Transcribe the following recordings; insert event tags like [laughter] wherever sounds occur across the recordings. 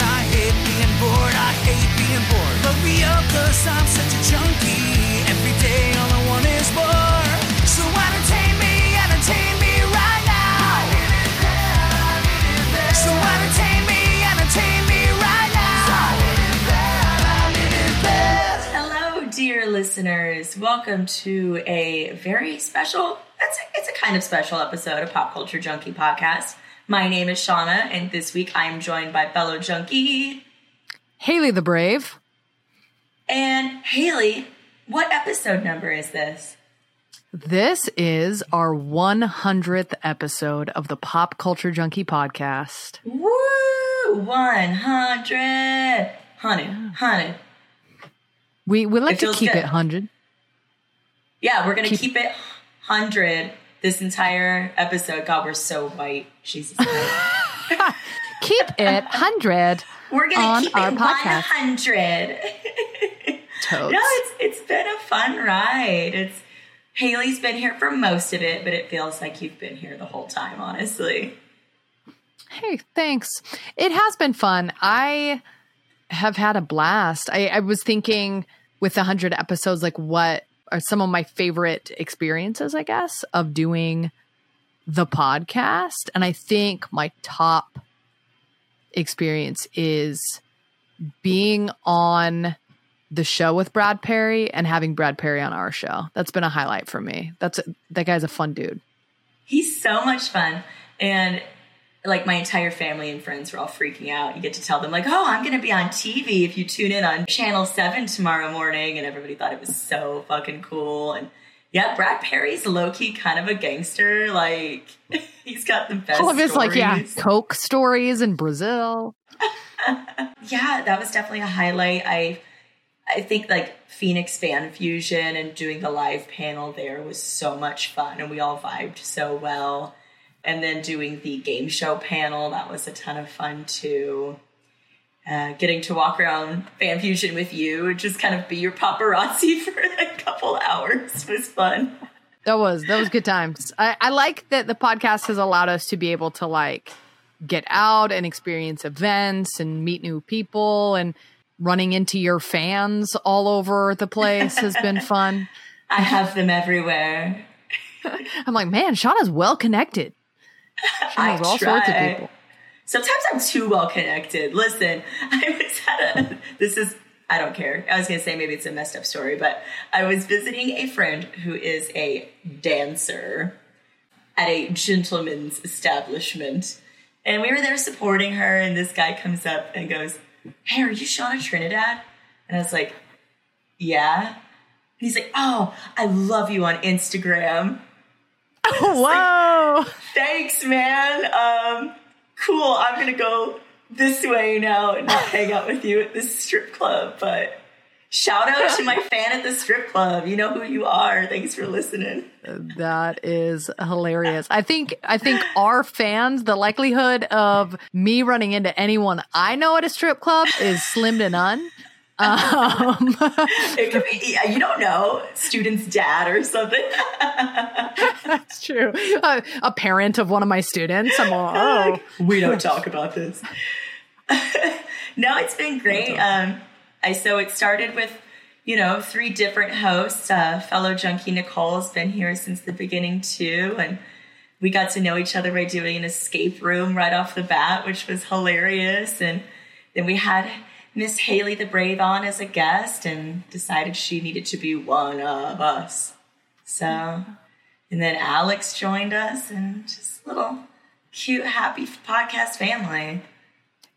I hate being bored, I hate being bored. I'm such a junkie. Every day all I want is more So entertain me, entertain me right now. So entertain me, entertain me right now. Hello, dear listeners. Welcome to a very special, it's a, it's a kind of special episode of Pop Culture Junkie Podcast. My name is Shauna, and this week I am joined by fellow junkie Haley the Brave. and Haley. What episode number is this? This is our 100th episode of the Pop Culture Junkie podcast. Woo! 100! 100, 100. We we like to keep good. it 100. Yeah, we're gonna Keep- keep, it 100 this entire episode. God, we're so white. Jesus. [laughs] Keep it 100 We're gonna on keep our it podcast. 100. Totes. No, it's it's been a fun ride. It's Haley's been here for most of it, but it feels like you've been here the whole time, honestly. Hey, thanks. It has been fun. I have had a blast. I, I was thinking with the 100 episodes, like what are some of my favorite experiences, I guess, of doing the podcast. And I think my top experience is being on the show with Brad Perry and having Brad Perry on our show. That's been a highlight for me. That's that guy's a fun dude. He's so much fun. And like my entire family and friends were all freaking out. You get to tell them, like, oh, I'm going to be on TV if you tune in on Channel 7 tomorrow morning. And everybody thought it was so fucking cool. And yeah, Brad Perry's low key kind of a gangster. Like, [laughs] he's got the best All of his like yeah. Coke stories in Brazil. [laughs] yeah, that was definitely a highlight. I I think like Phoenix Fan Fusion and doing the live panel there was so much fun and we all vibed so well. And then doing the game show panel, that was a ton of fun too. Uh, getting to walk around Fan Fusion with you and just kind of be your paparazzi [laughs] for a couple hours was fun. That was that was good times. I, I like that the podcast has allowed us to be able to like get out and experience events and meet new people and running into your fans all over the place has been [laughs] fun. I have them everywhere. [laughs] I'm like, man, Shauna's well connected. I all sorts of try. people. Sometimes I'm too well connected. Listen, [laughs] I was at a, this is, I don't care. I was going to say maybe it's a messed up story, but I was visiting a friend who is a dancer at a gentleman's establishment. And we were there supporting her, and this guy comes up and goes, Hey, are you Shauna Trinidad? And I was like, Yeah. And he's like, Oh, I love you on Instagram. [laughs] Whoa. thanks, man. Um, cool. I'm gonna go this way now and not hang out with you at this strip club. But shout out to my fan at the strip club. You know who you are. Thanks for listening. That is hilarious. I think I think our fans, the likelihood of me running into anyone I know at a strip club is slim to none. Um, [laughs] It could be. You don't know, student's dad or something. [laughs] that's true. Uh, a parent of one of my students. I'm all, [laughs] oh, we don't talk about this. no, it's been great. Um, I so it started with you know three different hosts. Uh, fellow junkie Nicole has been here since the beginning too, and we got to know each other by doing an escape room right off the bat, which was hilarious. And then we had Miss Haley the Brave on as a guest, and decided she needed to be one of us. So, and then Alex joined us, and just a little cute, happy podcast family.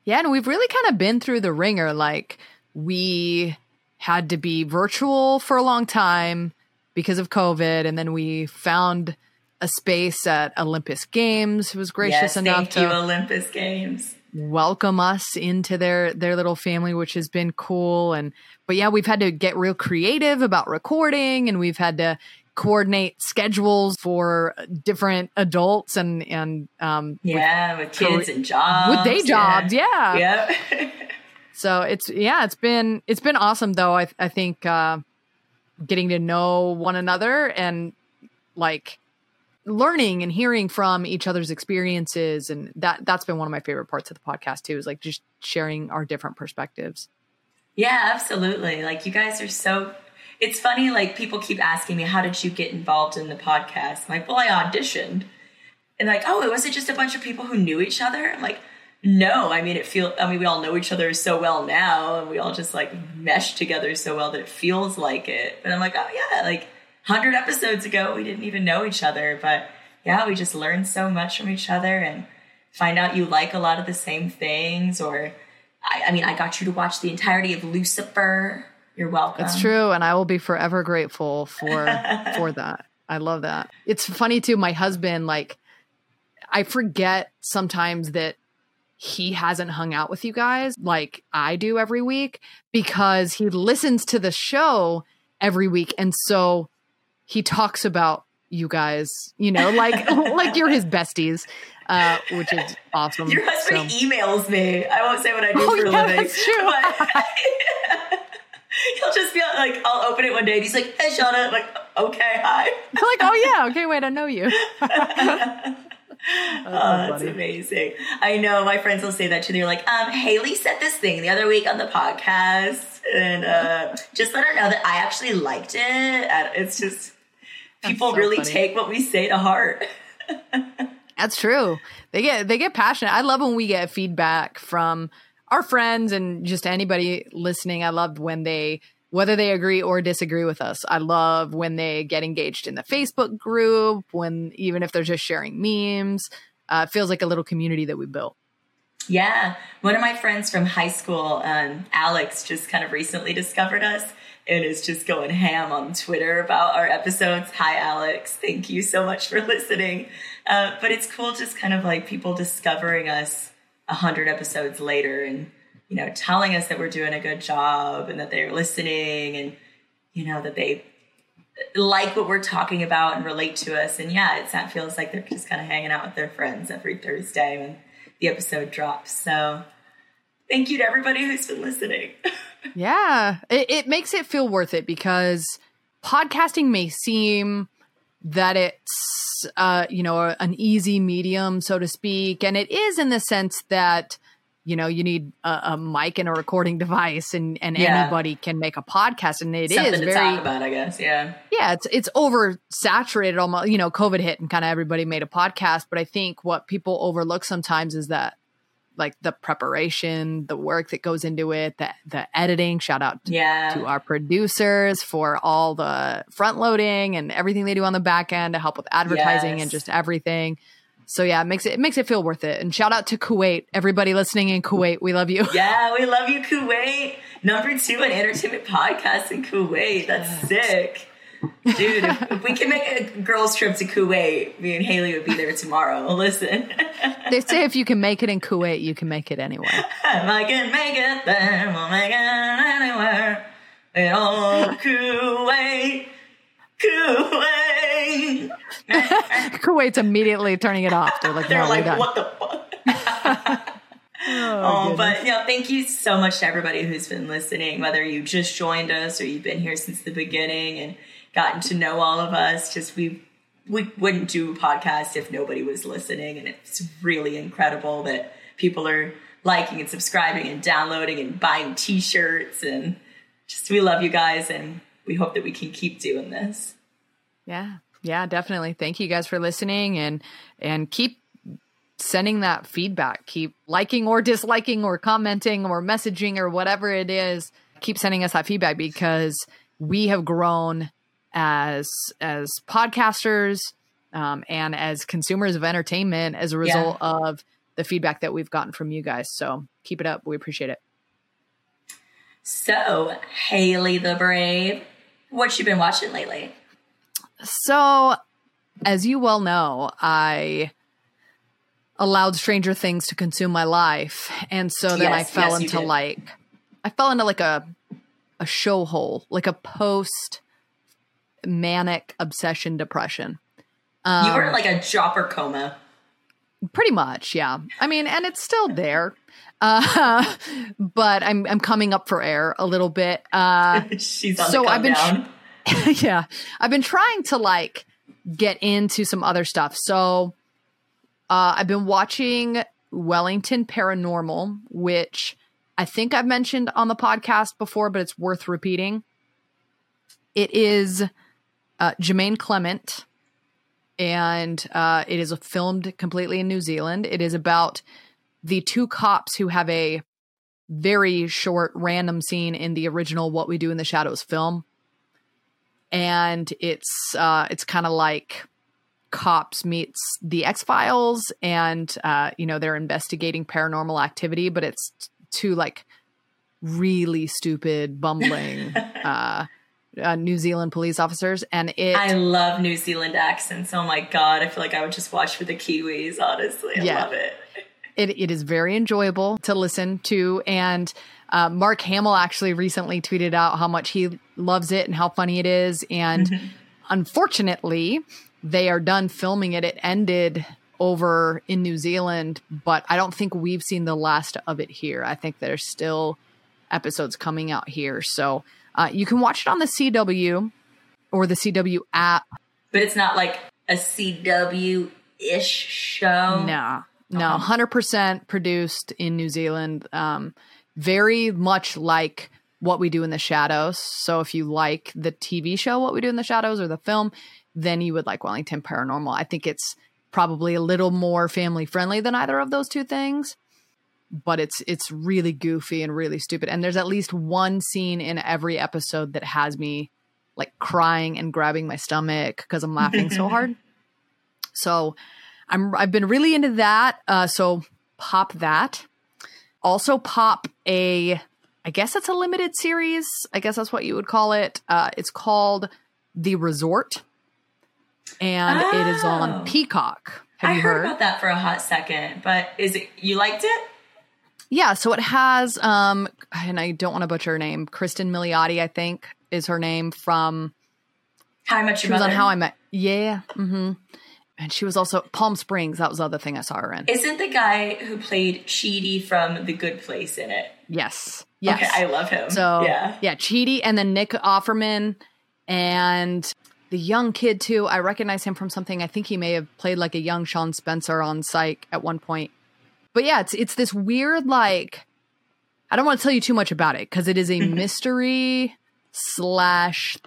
Yeah, and we've really kind of been through the ringer. Like we had to be virtual for a long time. because of COVID. And then we found a space at Olympus Games who was gracious yes, enough thank to you, Olympus Games. Welcome us into their their little family which has been cool and but yeah we've had to get real creative about recording and we've had to coordinate schedules for different adults and and um Yeah, with kids and jobs. with day jobs yeah, Yeah. [laughs] so it's yeah it's been it's been awesome though i i think uh getting to know one another and like learning and hearing from each other's experiences and that that's been one of my favorite parts of the podcast too is like just sharing our different perspectives Yeah, absolutely. Like you guys are so. It's funny. Like people keep asking me, "How did you get involved in the podcast?" I'm like, well, I auditioned, and like, oh, it was it just a bunch of people who knew each other? I'm like, no. I mean, it feel. I mean, we all know each other so well now, and we all just like mesh together so well that it feels like it. But I'm like, oh yeah, like hundred episodes ago, we didn't even know each other, but yeah, we just learned so much from each other and find out you like a lot of the same things or. I, I mean, I got you to watch the entirety of Lucifer. You're welcome. It's true, and I will be forever grateful for [laughs] for that. I love that. It's funny too. My husband, like, I forget sometimes that he hasn't hung out with you guys like I do every week because he listens to the show every week, and so he talks about you guys. You know, like [laughs] like you're his besties, uh, which is awesome. Your husband So- emails me. I won't say what I do Oh, for a yeah, living. that's true. But [laughs] [laughs] he'll just be like, I'll open it one day and he's like, hey, Shauna. I'm like, okay, hi. like, oh yeah, okay, wait, I know you. Oh, that's amazing. I know my friends will say that too. They're like, um, Haley said this thing the other week on the podcast, and uh, just let her know that I actually liked it. It's just people so really funny. take what we say to heart. [laughs] That's true. They get they get passionate. I love when we get feedback from our friends and just anybody listening. I love when they whether they agree or disagree with us. I love when they get engaged in the Facebook group, when even if they're just sharing memes. Uh, it feels like a little community that we built. Yeah, one of my friends from high school, um, Alex, just kind of recently discovered us and is just going ham on Twitter about our episodes. Hi, Alex. Thank you so much for [laughs] listening. Uh, but it's cool just kind of like people discovering us a hundred episodes later and, you know, telling us that we're doing a good job and that they're listening and, you know, that they like what we're talking about and relate to us. And yeah, it's, that feels like they're just kind of hanging out with their friends every Thursday when the episode drops. So thank you to everybody who's been listening. [laughs] Yeah, it, it makes it feel worth it because podcasting may seem that it's uh, you know an easy medium, so to speak, and it is in the sense that you know you need a, a mic and a recording device, and and Yeah. anybody can make a podcast, and it is Something to very talk about, I guess. Yeah. yeah, it's it's oversaturated almost. You know, COVID hit and kind of everybody made a podcast, but I think what people overlook sometimes is that like the preparation, the work that goes into it, the the editing. Shout out to, Yeah. to our producers for all the front loading and everything they do on the back end to help with advertising Yes. and just everything. So yeah, it makes it it makes it feel worth it. And shout out to Kuwait, everybody listening in Kuwait, we love you. [laughs] Yeah, we love you, Kuwait. Number two in entertainment podcast in Kuwait. That's sick. Dude, if, if we can make a girls' trip to Kuwait, me and Haley would be there tomorrow. [laughs] Listen, they say if you can make it in Kuwait, you can make it anywhere. if I can make it there, we'll make it anywhere. In old Kuwait, Kuwait. [laughs] Kuwait's immediately turning it off. They're like, They're no, like, what the fuck? [laughs] Oh, oh, but you know, thank you so much to everybody who's been listening, whether you just joined us or you've been here since the beginning and gotten to know all of us. Just we we wouldn't do a podcast if nobody was listening, and it's really incredible that people are liking and subscribing and downloading and buying T-shirts and just we love you guys and we hope that we can keep doing this. Yeah. Yeah, definitely. Thank you guys for listening and and keep sending that feedback. Keep liking or disliking or commenting or messaging or whatever it is. Keep sending us that feedback because we have grown as as podcasters um, and as consumers of entertainment as a result of the feedback that we've gotten from you guys. So keep it up. We appreciate it. So, Haley the Brave, what you been watching lately? So, as you well know, I allowed Stranger Things to consume my life, and so then I fell yes, into like I fell into like a a show hole, like a post manic obsession depression. you were like a dropper coma. Pretty much, yeah. I mean, and it's still there. Uh, [laughs] but I'm I'm coming up for air a little bit. Uh [laughs] She's on So the I've been countdown. [laughs] yeah. I've been trying to like get into some other stuff. So uh I've been watching Wellington Paranormal, which I think I've mentioned on the podcast before, but it's worth repeating. It is uh, Jemaine Clement, and uh, it is filmed completely in New Zealand. It is about the two cops who have a very short random scene in the original What We Do in the Shadows film. And it's uh it's kind of like cops meets the X-Files and uh you know they're investigating paranormal activity but it's two like really stupid bumbling [laughs] uh, uh New Zealand police officers and it I love New Zealand accents. Oh my god, I feel like I would just watch for the Kiwis. Honestly, I Yeah. love it. it, it is very enjoyable to listen to and uh, mark hamill actually recently tweeted out how much he loves it and how funny it is and unfortunately they are done filming it it ended over in new zealand but i don't think we've seen the last of it here i think there's still episodes coming out here so uh, you can watch it on the cw or the cw app But it's not like a CW ish show. No, no, hundred percent produced in New Zealand. Um, very much like what we do in the shadows. So if you like the TV show, what we do in the shadows, or the film, then you would like Wellington Paranormal. I think it's probably a little more family friendly than either of those two things. But it's it's really goofy and really stupid. And there's at least one scene in every episode that has me like crying and grabbing my stomach because I'm laughing so hard. [laughs] So I'm I've been really into that. Uh, so pop that. Also pop a I guess it's a limited series. I guess that's what you would call it. Uh, it's called The Resort, and it is Oh. on Peacock. Have I you heard, heard? about that for a hot second, but is it you liked it? Yeah, so it has um and I don't want to butcher her name. Kristen Milioti, I think, is her name from How I Met she Your was Mother. on How I Met. Yeah. Mm-hmm. And she was also Palm Springs. That was the other thing I saw her in. Isn't the guy who played Chidi from The Good Place in it? yes. Yes. Okay, I love him. So yeah. yeah, Chidi and then Nick Offerman and the young kid too. I recognize him from something. I think he may have played like a young Sean Spencer on Psych at one point. But yeah, it's it's this weird like I don't want to tell you too much about it because it is a mystery slash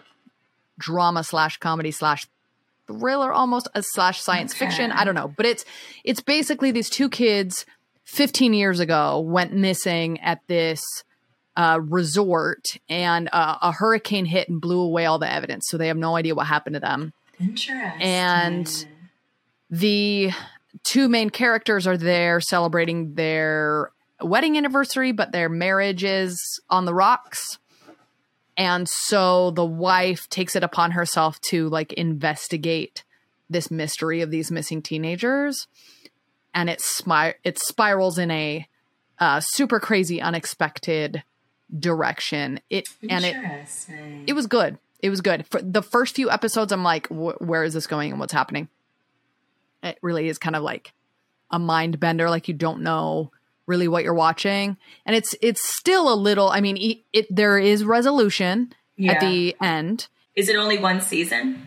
drama slash comedy slash thriller almost a slash science Okay. fiction. I don't know, but it's it's basically these two kids 15 years ago went missing at this uh, resort and uh, a hurricane hit and blew away all the evidence. So they have no idea what happened to them. Interesting. And- The two main characters are there celebrating their wedding anniversary, but their marriage is on the rocks. And so the wife takes it upon herself to like investigate this mystery of these missing teenagers. And it, smi- it spirals in a uh, super crazy, unexpected direction. It and it it was good. It was good. For the first few episodes, I'm like, wh- where is this going and what's happening? It really is kind of like a mind bender. Like you don't know really what you're watching, and it's it's still a little. I mean, e- it there is resolution Yeah. at the end. Is it only one season?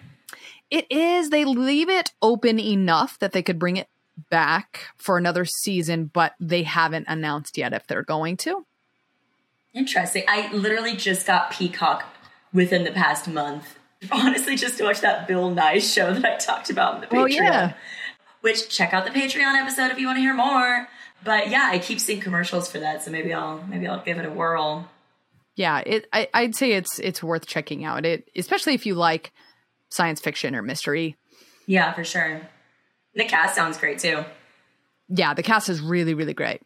It is. They leave it open enough that they could bring it back for another season, but they haven't announced yet if they're going to. Interesting. I literally just got Peacock within the past month. Honestly, just to watch that Bill Nye show that I talked about in the Patreon. Oh, yeah. Which check out the Patreon episode if you want to hear more. But yeah, I keep seeing commercials for that, so maybe I'll maybe I'll give it a whirl. yeah it I, i'd say it's it's worth checking out it especially if you like science fiction or mystery Yeah, for sure. The cast sounds great too. yeah the cast is really really great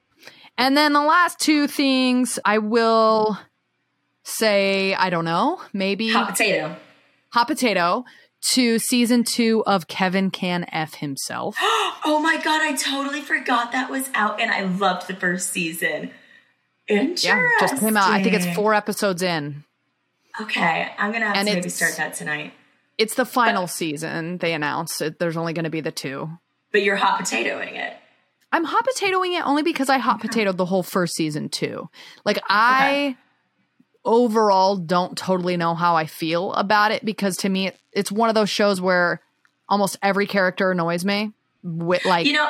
and then the last two things i will say i don't know maybe Hot potato. Hot potato to season two of Kevin Can F himself. [gasps] oh my god, I totally forgot that was out, and I loved the first season. Interesting. Yeah, just came out. I think it's four episodes in. Okay, I'm gonna have And to maybe start that tonight. It's the final season. They announced it, there's only going to be the two. But you're hot potatoing it. I'm hot potatoing it only because I hot potatoed the whole first season too. Like I overall don't totally know how I feel about it because to me it, it's one of those shows where almost every character annoys me. With like You know,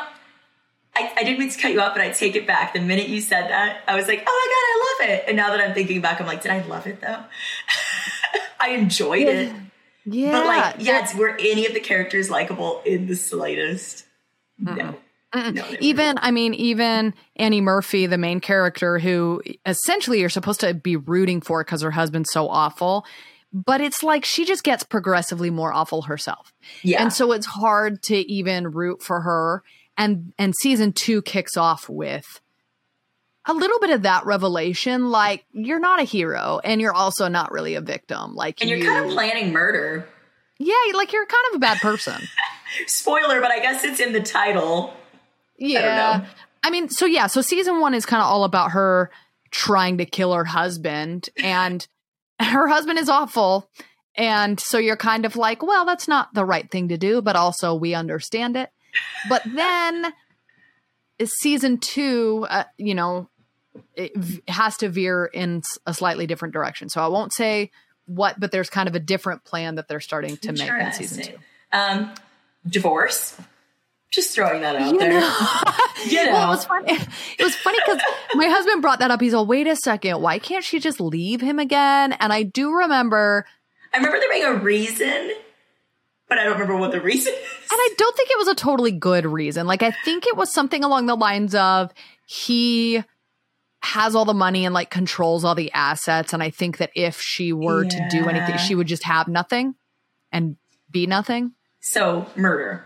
I, I didn't mean to cut you off, but I take it back. The minute you said that, I was like, oh my god, I love it. And now that I'm thinking back, I'm like, did I love it though? [laughs] I enjoyed it. yeah, But like, there- yes, were any of the characters likable in the slightest? No. No, even I mean even Annie Murphy, the main character, who essentially you're supposed to be rooting for because her husband's so awful, but it's like she just gets progressively more awful herself. yeah. And so it's hard to even root for her. And and season two kicks off with a little bit of that revelation, like you're not a hero and you're also not really a victim. Like and you're you, kind of planning murder. yeah, like you're kind of a bad person. [laughs] Spoiler, but I guess it's in the title. Yeah. know. I mean, so yeah, so season one is kind of all about her trying to kill her husband, and [laughs] her husband is awful. And so you're kind of like, well, that's not the right thing to do, but also we understand it. But [laughs] then season two, uh, you know, it v- has to veer in a slightly different direction. So I won't say what, but there's kind of a different plan that they're starting to make in season two. Um, divorce. Just throwing that out You there. know. [laughs] You know. Well, it was funny. It was funny because my husband brought that up. He's all, wait a second, why can't she just leave him again? And I do remember, I remember there being a reason, but I don't remember what the reason is. and I don't think it was a totally good reason. Like, I think it was something along the lines of he has all the money and like controls all the assets. And I think that if she were to do anything, she would just have nothing and be nothing. So, murder.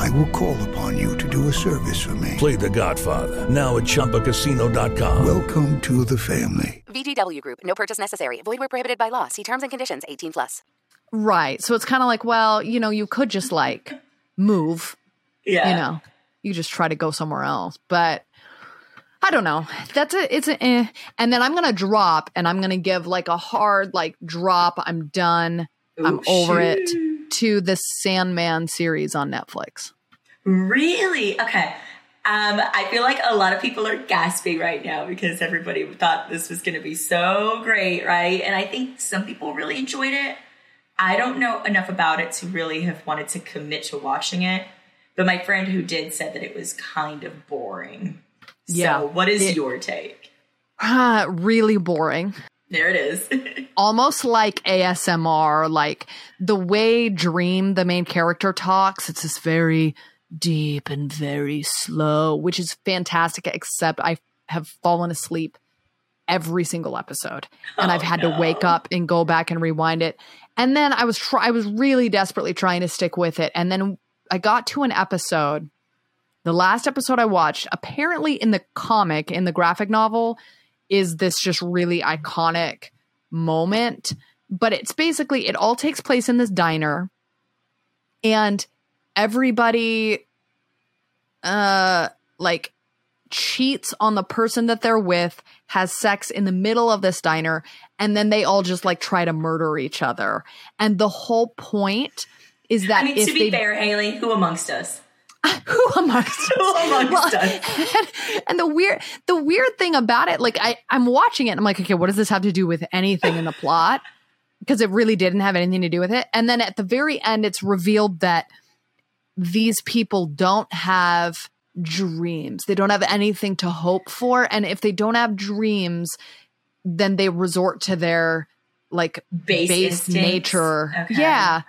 I will call upon you to do a service for me. Play The Godfather now at ChumbaCasino.com. Welcome to the family. VGW Group. No purchase necessary. Void where prohibited by law. See terms and conditions. 18 plus. Right. So it's kind of like, well, you know, you could just like move Yeah. you know, you just try to go somewhere else. But I don't know. That's a it's a eh. and then I'm gonna drop and I'm gonna give like a hard like drop. I'm done. I'm over shoot. it to the Sandman series on Netflix. Really? Okay. Um, I feel like a lot of people are gasping right now because everybody thought this was going to be so great, right? And I think some people really enjoyed it. I don't know enough about it to really have wanted to commit to watching it. But my friend who did said that it was kind of boring. Yeah. So, what is It- your take? Ah, really boring. There it is. [laughs] Almost like ASMR, like the way Dream, the main character, talks. It's this very deep and very slow, which is fantastic, except I have fallen asleep every single episode. And Oh, I've had to wake up and go back and rewind it. And then I was try I was really desperately trying to stick with it. And then I got to an episode, the last episode I watched, apparently in the comic, in the graphic novel, is this just really iconic moment. But it's basically it all takes place in this diner. And everybody uh like cheats on the person that they're with, has sex in the middle of this diner, and then they all just like try to murder each other. And the whole point is that I mean, to be they fair, Haley, who amongst us? [laughs] who amongst us? Who amongst us? [laughs] and, and the weird the weird thing about it, like I, I'm watching it and I'm like, okay, what does this have to do with anything in the plot? Because it really didn't have anything to do with it. And then at the very end, it's revealed that these people don't have dreams. They don't have anything to hope for. And if they don't have dreams, then they resort to their like Base base nature. Okay. Yeah.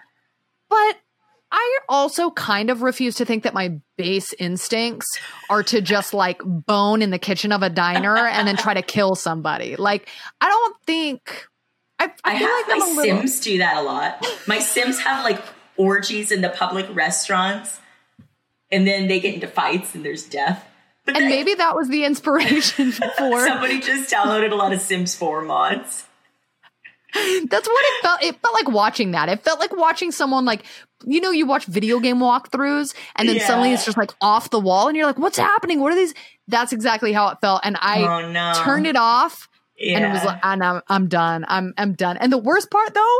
But I also kind of refuse to think that my base instincts are to just like bone in the kitchen of a diner and then try to kill somebody. Like, I don't think. I, I, I feel have like my little- Sims do that a lot. My Sims have like orgies in the public restaurants, and then they get into fights and there's death. But And maybe that was the inspiration [laughs] for. somebody just downloaded a lot of Sims 4 mods. That's what it felt. It felt like watching that. It felt like watching someone like you know you watch video game walkthroughs and then suddenly it's just like off the wall and you're like, what's happening? What are these? That's exactly how it felt. And I oh no! turned it off Yeah. and it was like, and I'm, I'm done. I'm, I'm done. And the worst part though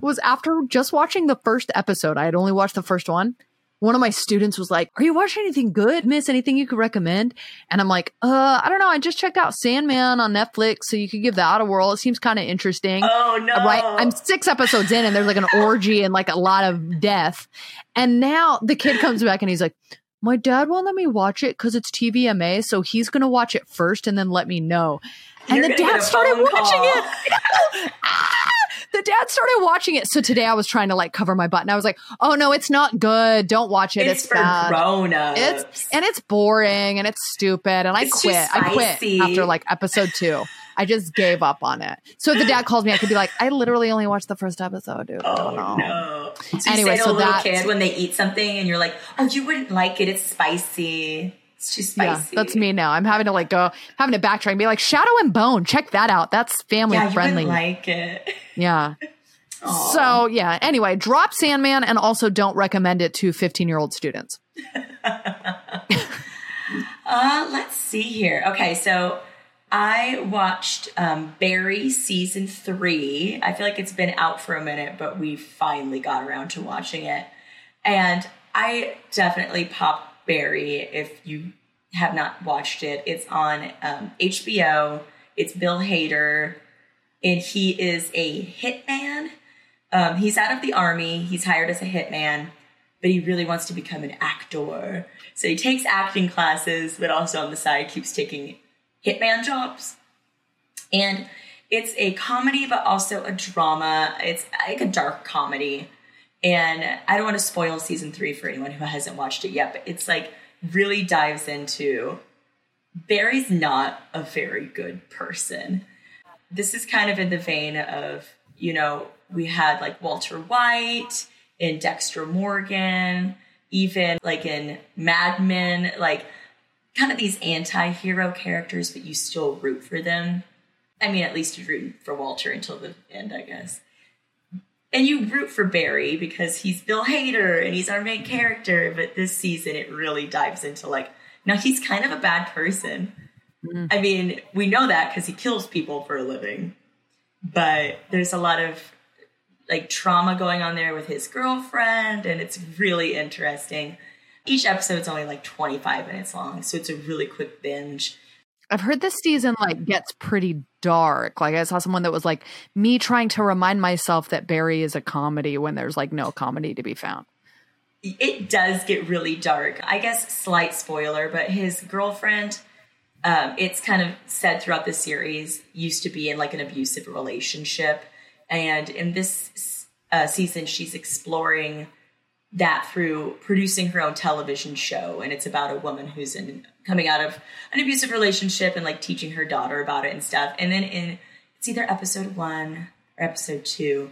was after just watching the first episode, I had only watched the first one. One of my students was like, are you watching anything good? Miss anything you could recommend? And I'm like, uh, I don't know. I just checked out Sandman on Netflix. So you could give that a whirl. It seems kind of interesting. oh no! Right. I'm six episodes in and there's like an orgy and like a lot of death. And now the kid comes back and he's like, my dad won't let me watch it because it's TVMA. So he's going to watch it first and then let me know. And You're the dad started watching call. it. [laughs] I! The dad started watching it. So today I was trying to like cover my butt and I was like, oh no, it's not good. Don't watch it. it's, It's, for bad. grown ups. It's and it's boring and it's stupid and I It's too quit. I quit after like episode two. I just gave up on it. So if the dad calls me, I could be like, I literally only watched the first episode, dude. I Oh don't know. no! So you Anyway, say to so a little kid when they eat something, and you're like, "Oh, you wouldn't like it. It's spicy. It's too Yeah, that's me now. I'm having to like go, having to backtrack and be like, Shadow and Bone, check that out. That's family Yeah, you friendly. like it. yeah. [laughs] So yeah. Anyway, drop Sandman and also don't recommend it to 15 year old students. [laughs] Uh, let's see here. Okay, so I watched um, Barry season three. I feel like it's been out for a minute, but we finally got around to watching it. And I definitely pop Barry if you have not watched it. It's on um, HBO. It's Bill Hader, and he is a hitman. Um, he's out of the army. He's hired as a hitman, but he really wants to become an actor. So he takes acting classes, but also on the side keeps taking hitman jobs. And it's a comedy, but also a drama. It's like a dark comedy. And I don't want to spoil season three for anyone who hasn't watched it yet, but it's like really dives into Barry's not a very good person. This is kind of in the vein of, you know, we had like Walter White and Dexter Morgan, even like in Mad Men, like kind of these anti hero characters, but you still root for them. I mean, at least you root for Walter until the end, I guess. And you root for Barry because he's Bill Hader and he's our main character. But this season, it really dives into like, now he's kind of a bad person. Mm. I mean, we know that because he kills people for a living. But there's a lot of like trauma going on there with his girlfriend, and it's really interesting. Each episode's only like 25 minutes long, so it's a really quick binge. I've heard this season like gets pretty dark. Like I saw someone that was like me trying to remind myself that Barry is a comedy when there's like no comedy to be found. It does get really dark. I guess slight spoiler, but his girlfriend, um, it's kind of said throughout the series, used to be in like an abusive relationship. And in this uh, season, she's exploring that through producing her own television show. And it's about a woman who's in, coming out of an abusive relationship and like teaching her daughter about it and stuff. And then in, it's either episode one or episode two,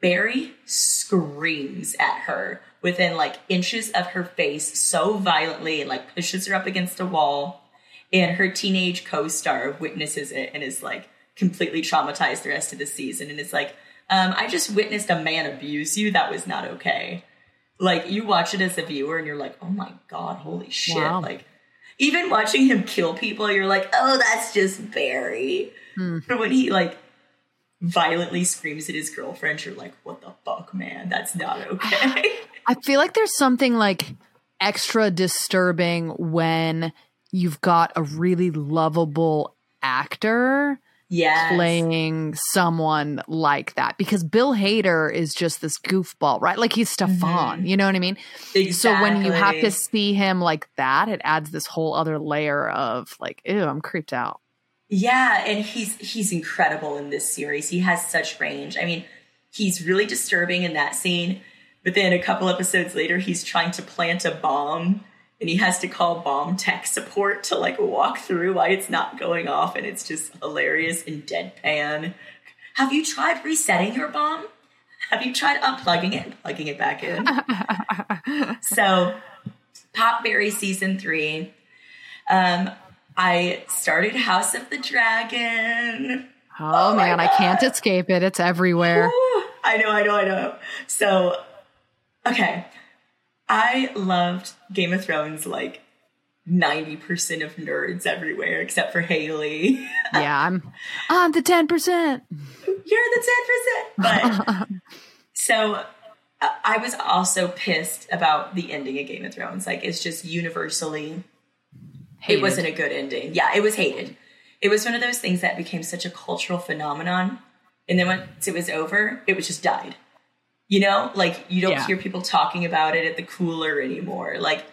Barry screams at her within like inches of her face so violently and like pushes her up against a wall. And her teenage co star witnesses it and is like completely traumatized the rest of the season. And it's like, um, I just witnessed a man abuse you. That was not okay. Like, you watch it as a viewer and you're like, oh my God, holy shit. Wow. Like, even watching him kill people, you're like, oh, that's just Barry. Hmm. But when he like violently screams at his girlfriend, you're like, what the fuck, man? That's not [sighs] okay. I feel like there's something like extra disturbing when you've got a really lovable actor yes. playing someone like that because Bill Hader is just this goofball, right? Like he's mm-hmm. Stefon, you know what I mean? So when you have to see him like that, it adds this whole other layer of like, ew, I'm creeped out. Yeah, and he's he's incredible in this series. He has such range. I mean, he's really disturbing in that scene, But then a couple episodes later, he's trying to plant a bomb and he has to call bomb tech support to like walk through why it's not going off. And it's just hilarious and deadpan. Have you tried resetting your bomb? Have you tried unplugging it and plugging it back in? [laughs] so, Pop Barry season three. Um, I started House of the Dragon. Oh, Oh man, I can't escape it. It's everywhere. Woo! I know, I know, I know. So, okay. I loved Game of Thrones like 90% of nerds everywhere except for Haley. [laughs] yeah, I'm on the 10%. You're the 10%. But [laughs] so I- I was also pissed about the ending of Game of Thrones. Like, it's just universally, Hated. it wasn't a good ending. Yeah, it was hated. It was one of those things that became such a cultural phenomenon. And then once it was over, it was just died. You know, like you don't Yeah. hear people talking about it at the cooler anymore. Like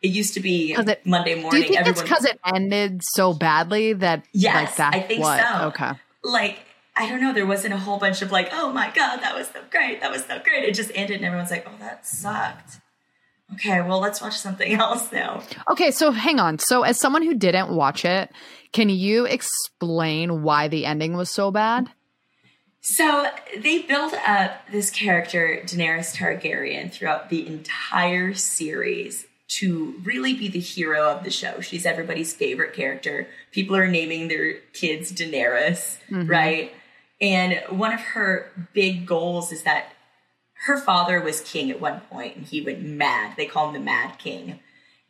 it used to be 'Cause it- Monday morning. Do you think it's because it ended so badly that Yes, like that's I think what? so. Okay. like I don't know, there wasn't a whole bunch of like, oh my god, that was so great, that was so great. It just ended, and everyone's like, oh, that sucked. Okay, well, let's watch something [laughs] else now. Okay, so hang on. So as someone who didn't watch it, can you explain why the ending was so bad? So they build up this character, Daenerys Targaryen, throughout the entire series to really be the hero of the show. She's everybody's favorite character. People are naming their kids Daenerys, mm-hmm. right? And one of her big goals is that her father was king at one point and he went mad. They call him the Mad King.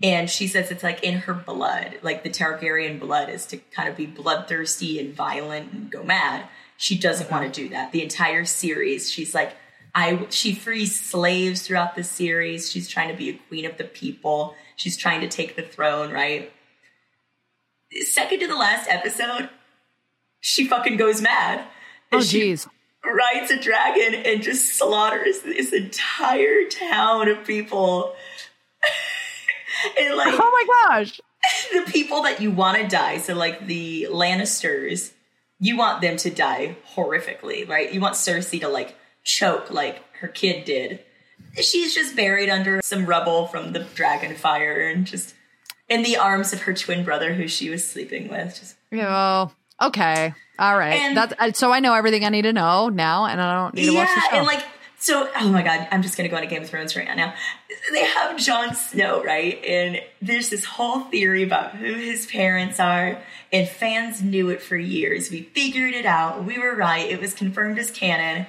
And she says it's like in her blood, like the Targaryen blood is to kind of be bloodthirsty and violent and go mad. She doesn't want to do that. The entire series, she's like, I. She frees slaves throughout the series. She's trying to be a queen of the people. She's trying to take the throne, right? Second to the last episode, she fucking goes mad. Oh geez. rides a dragon and just slaughters this entire town of people. [laughs] and like Oh my gosh. [laughs] the people that you want to die, so like the Lannisters, you want them to die horrifically, right? You want Cersei to like choke like her kid did. She's just buried under some rubble from the dragon fire and just in the arms of her twin brother who she was sleeping with. Just Oh, okay. All right. And- That's uh, so I know everything I need to know now, and I don't need to watch the show. and like so oh my god i'm just gonna go into game of thrones right now. They have Jon snow right? And there's this whole theory about who his parents are and fans knew it for years. We figured it out. We were right. It was confirmed as canon.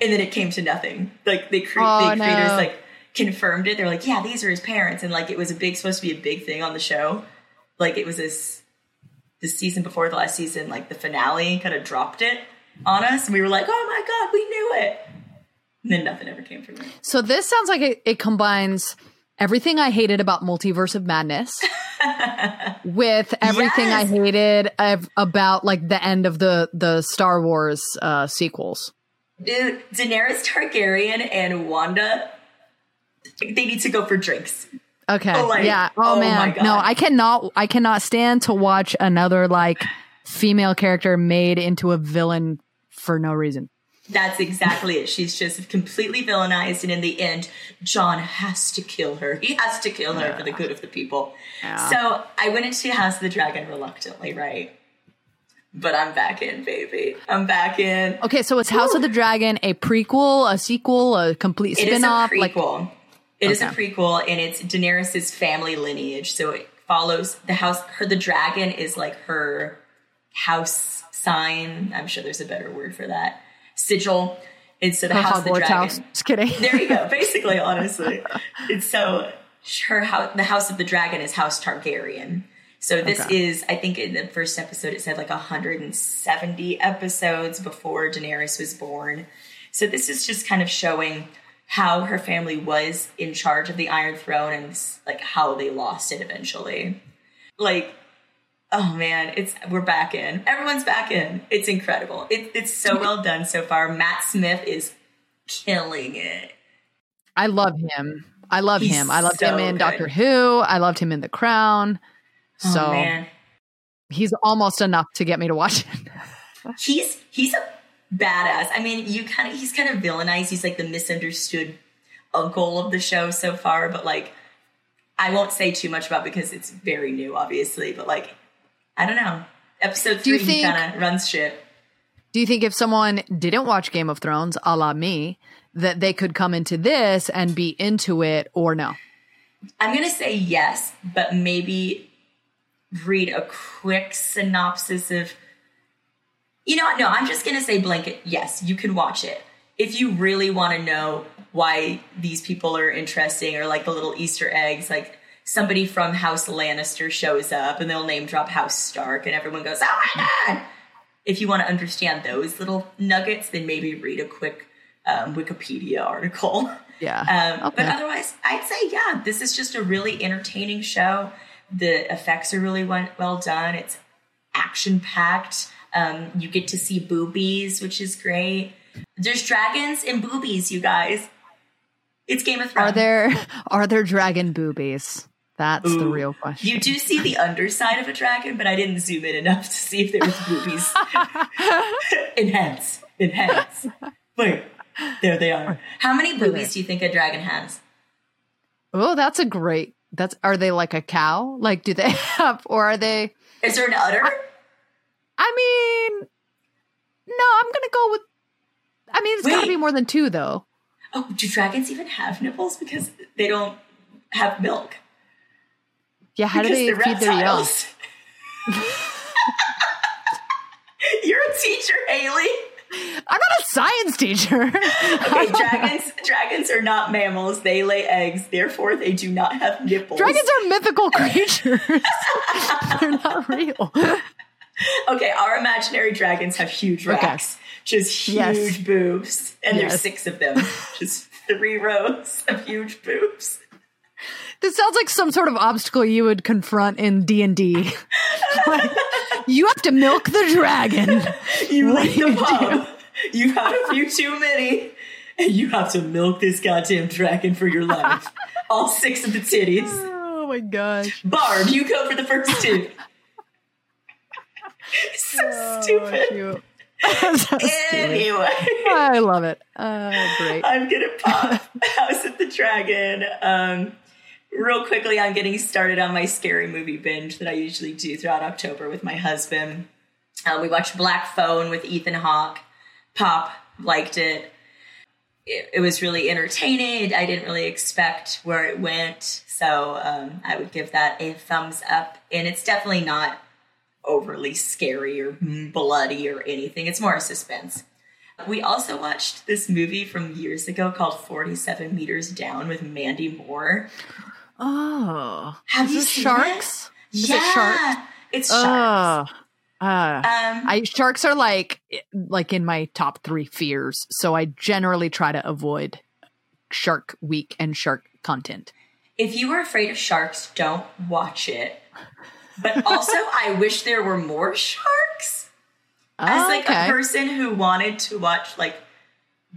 And then it came to nothing. Like they cre- Oh, the creators no. like confirmed it. They're like yeah these are his parents. And like it was a big supposed to be a big thing on the show. Like it was this the season before the last season like the finale kind of dropped it on us. And we were like oh my god we knew it and then nothing ever came from it so this sounds like it, it combines everything I hated about Multiverse of Madness [laughs] with everything I hated of, about like the end of the the Star Wars uh, sequels. dude daenerys targaryen and wanda they need to go for drinks Okay. Oh, like, yeah. Oh, oh man. No, I cannot. I cannot stand to watch another like female character made into a villain for no reason. That's exactly it she's just completely villainized and in the end jon has to kill her he has to kill her for the good of the people so i went into house of the dragon reluctantly right but i'm back in baby i'm back in Okay, so it's House of the Dragon, a prequel, a sequel, a complete It is a spin-off. Like, prequel. It is a prequel, and it's Daenerys' family lineage. So it follows the house. Her the dragon is like her house sign. I'm sure there's a better word for that. Sigil. The her house of the dragon. house. Just kidding. [laughs] There you go. [laughs] Basically, honestly, it's so her house. The house of the dragon is House Targaryen. So this Okay. is, I think, in the first episode, it said like 170 episodes before Daenerys was born. So this is just kind of showing how her family was in charge of the Iron Throne and like how they lost it eventually. Like, oh man, it's we're back in. Everyone's back in. It's incredible. It, it's so well done so far. Matt Smith is killing it. I love him. I love He's him. I loved so him in good. Doctor Who. I loved him in The Crown. Oh, so oh man, he's almost enough to get me to watch it. [laughs] he's he's a badass. I mean, you kind of he's kind of villainized. He's like the misunderstood uncle of the show so far, but like I won't say too much about because it's very new, obviously. But like, I don't know. Episode Do you three, think- kind of runs shit. Do you think if someone didn't watch Game of Thrones, a la me, that they could come into this and be into it or no? I'm gonna say yes, but maybe read a quick synopsis of. You know what? No, I'm just gonna say blanket. Yes, you can watch it if you really want to know why these people are interesting, or like the little Easter eggs, like. Somebody from House Lannister shows up and they'll name drop House Stark, and everyone goes, "Oh my god!" If you want to understand those little nuggets, then maybe read a quick um, Wikipedia article. Yeah. Um, Okay. But otherwise, I'd say, yeah, this is just a really entertaining show. The effects are really well, well done. It's action packed. Um, you get to see boobies, which is great. There's dragons and boobies, you guys. It's Game of Thrones. Are there are there dragon boobies? That's the real question. You do see the underside of a dragon, but I didn't zoom in enough to see if there was boobies. [laughs] Enhance. Enhance. Wait, there they are. How many boobies do you think a dragon has? Oh, that's a great. That's are they like a cow? Like do they [laughs] have or are they Is there an udder? I mean No, I'm going to go with I mean, it's got to be more than 2 though. Oh, do dragons even have nipples? Because they don't have milk. Yeah, how do they they're feed their young? [laughs] You're a teacher, Haley. I'm not a science teacher. [laughs] Okay, dragons dragons are not mammals. They lay eggs, therefore they do not have nipples. Dragons are mythical creatures. [laughs] They're not real. Okay, our imaginary dragons have huge Okay. racks. Just huge Yes. boobs. And there's six of them. Just three rows of huge boobs. This sounds like some sort of obstacle you would confront in D&D. [laughs] Like, you have to milk the dragon. You do the you pub. You've had a few too many. And you have to milk this goddamn dragon for your life. [laughs] All six of the titties. Oh my gosh. Barb, you go for the first two. [laughs] so stupid. So. Anyway, I love it. Uh, great. I'm gonna pop House of the Dragon. Um, real quickly, I'm getting started on my scary movie binge that I usually do throughout October with my husband. Uh, we watched Black Phone with Ethan Hawke. Pop liked it. It, it was really entertaining. I didn't really expect where it went, so um, I would give that a thumbs up. And it's definitely not overly scary or bloody or anything. It's more a suspense. We also watched this movie from years ago called 47 Meters Down with Mandy Moore. Oh. Have you seen sharks? It? Is yeah, it sharks? it's sharks. Oh. Uh, Um, I sharks are like like in my top three fears, so I generally try to avoid Shark Week and shark content. if you are afraid of sharks, don't watch it. But also, [laughs] I wish there were more sharks. As Oh, like okay. a person who wanted to watch like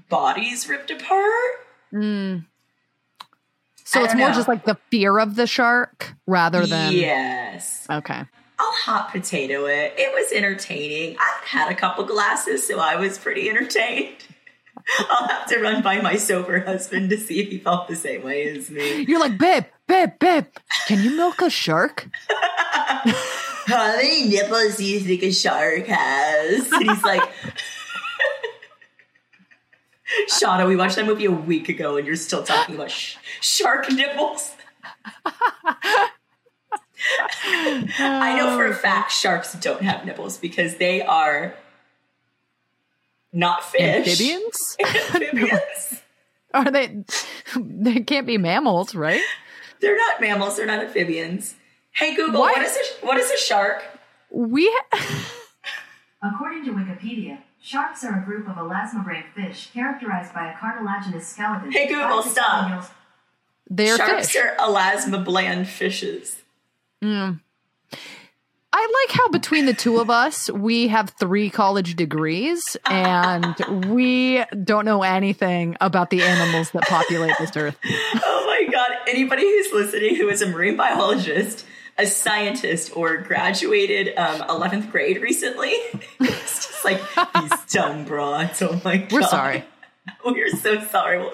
bodies ripped apart. So it's more know. just like the fear of the shark rather than yes. okay. I'll hot potato it. It was entertaining. I had a couple glasses, so I was pretty entertained. [laughs] I'll have to run by my sober husband to see if he felt the same way as me. You're like, babe, babe, babe. Can you milk a shark? [laughs] How many nipples do you think a shark has? And he's like, Shauna, we watched that movie a week ago, and you're still talking about sh- shark nipples. I know for a oh. fact sharks don't have nipples because they are not fish. Amphibians? [laughs] [laughs] Amphibians. Are they? They can't be mammals, right? They're not mammals. They're not amphibians. Hey Google, What? what is a what is a shark? We. Ha- [laughs] According to Wikipedia, sharks are a group of elasmobranch fish characterized by a cartilaginous skeleton. Hey, Google, five stop. they're Sharks fish. are elasmobland fishes. Mm. I like how between the two of us, we have three college degrees and we don't know anything about the animals that populate this earth. [laughs] Oh my god! Anybody who's listening who is a marine biologist, a scientist, or graduated um, 11th grade recently, [laughs] it's just like these [laughs] dumb broads. Oh my god! We're sorry. [laughs] We're so sorry.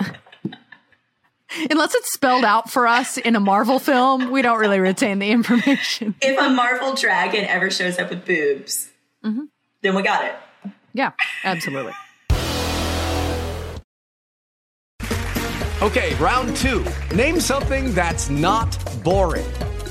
Unless it's spelled out for us in a Marvel film, we don't really retain the information. If a Marvel dragon ever shows up with boobs, Mhm. then we got it. Yeah, absolutely. Okay, round two. Name something that's not boring.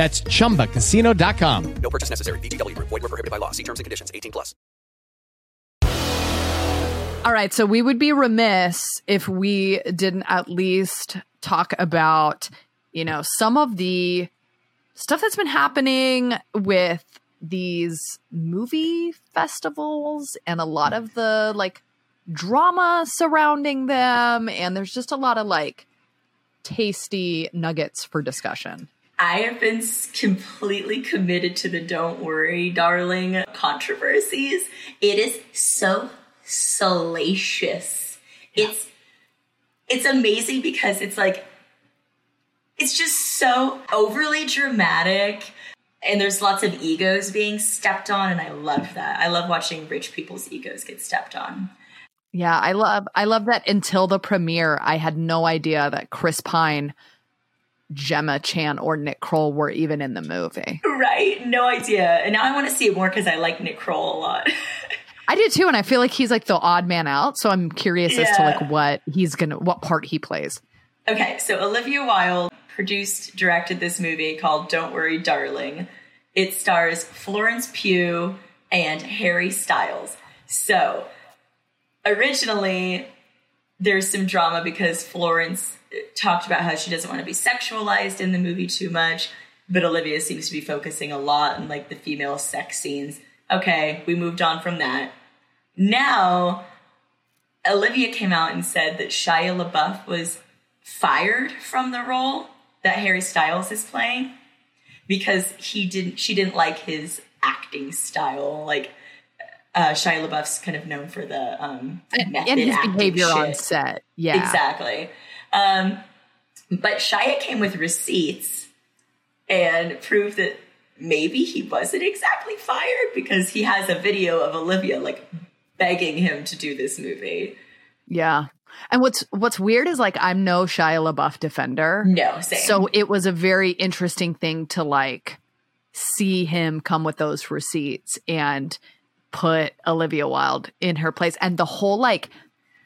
That's chumbacasino.com. No purchase necessary. VGW Group. Void where prohibited by law. See terms and conditions. 18 plus. All right, so we would be remiss if we didn't at least talk about, you know, some of the stuff that's been happening with these movie festivals and a lot of the like drama surrounding them and there's just a lot of like tasty nuggets for discussion. I have been completely committed to the Don't Worry, Darling controversies. It is so salacious. It's it's amazing because it's like it's just so overly dramatic and there's lots of egos being stepped on and I love that. I love watching rich people's egos get stepped on. Yeah, I love I love that until the premiere I had no idea that Chris Pine, Gemma Chan or Nick Kroll were even in the movie. Right? No idea. And now I want to see it more because I like Nick Kroll a lot. [laughs] I did too, and I feel like he's like the odd man out. So I'm curious as to like what he's gonna, what part he plays. Okay, so Olivia Wilde produced, directed this movie called Don't Worry, Darling. It stars Florence Pugh and Harry Styles. So, originally, there's some drama because Florence talked about how she doesn't want to be sexualized in the movie too much, but Olivia seems to be focusing a lot on like the female sex scenes. Okay, we moved on from that. Now, Olivia came out and said that Shia LaBeouf was fired from the role that Harry Styles is playing because he didn't she didn't like his acting style like uh, Shia LaBeouf's kind of known for the um, method and his behavior on set. Yeah. exactly. Um, but Shia came with receipts and proved that maybe he wasn't exactly fired because he has a video of Olivia like begging him to do this movie. Yeah. And what's what's weird is like I'm no Shia LaBeouf defender. No, same. So it was a very interesting thing to like see him come with those receipts and put Olivia Wilde in her place and the whole like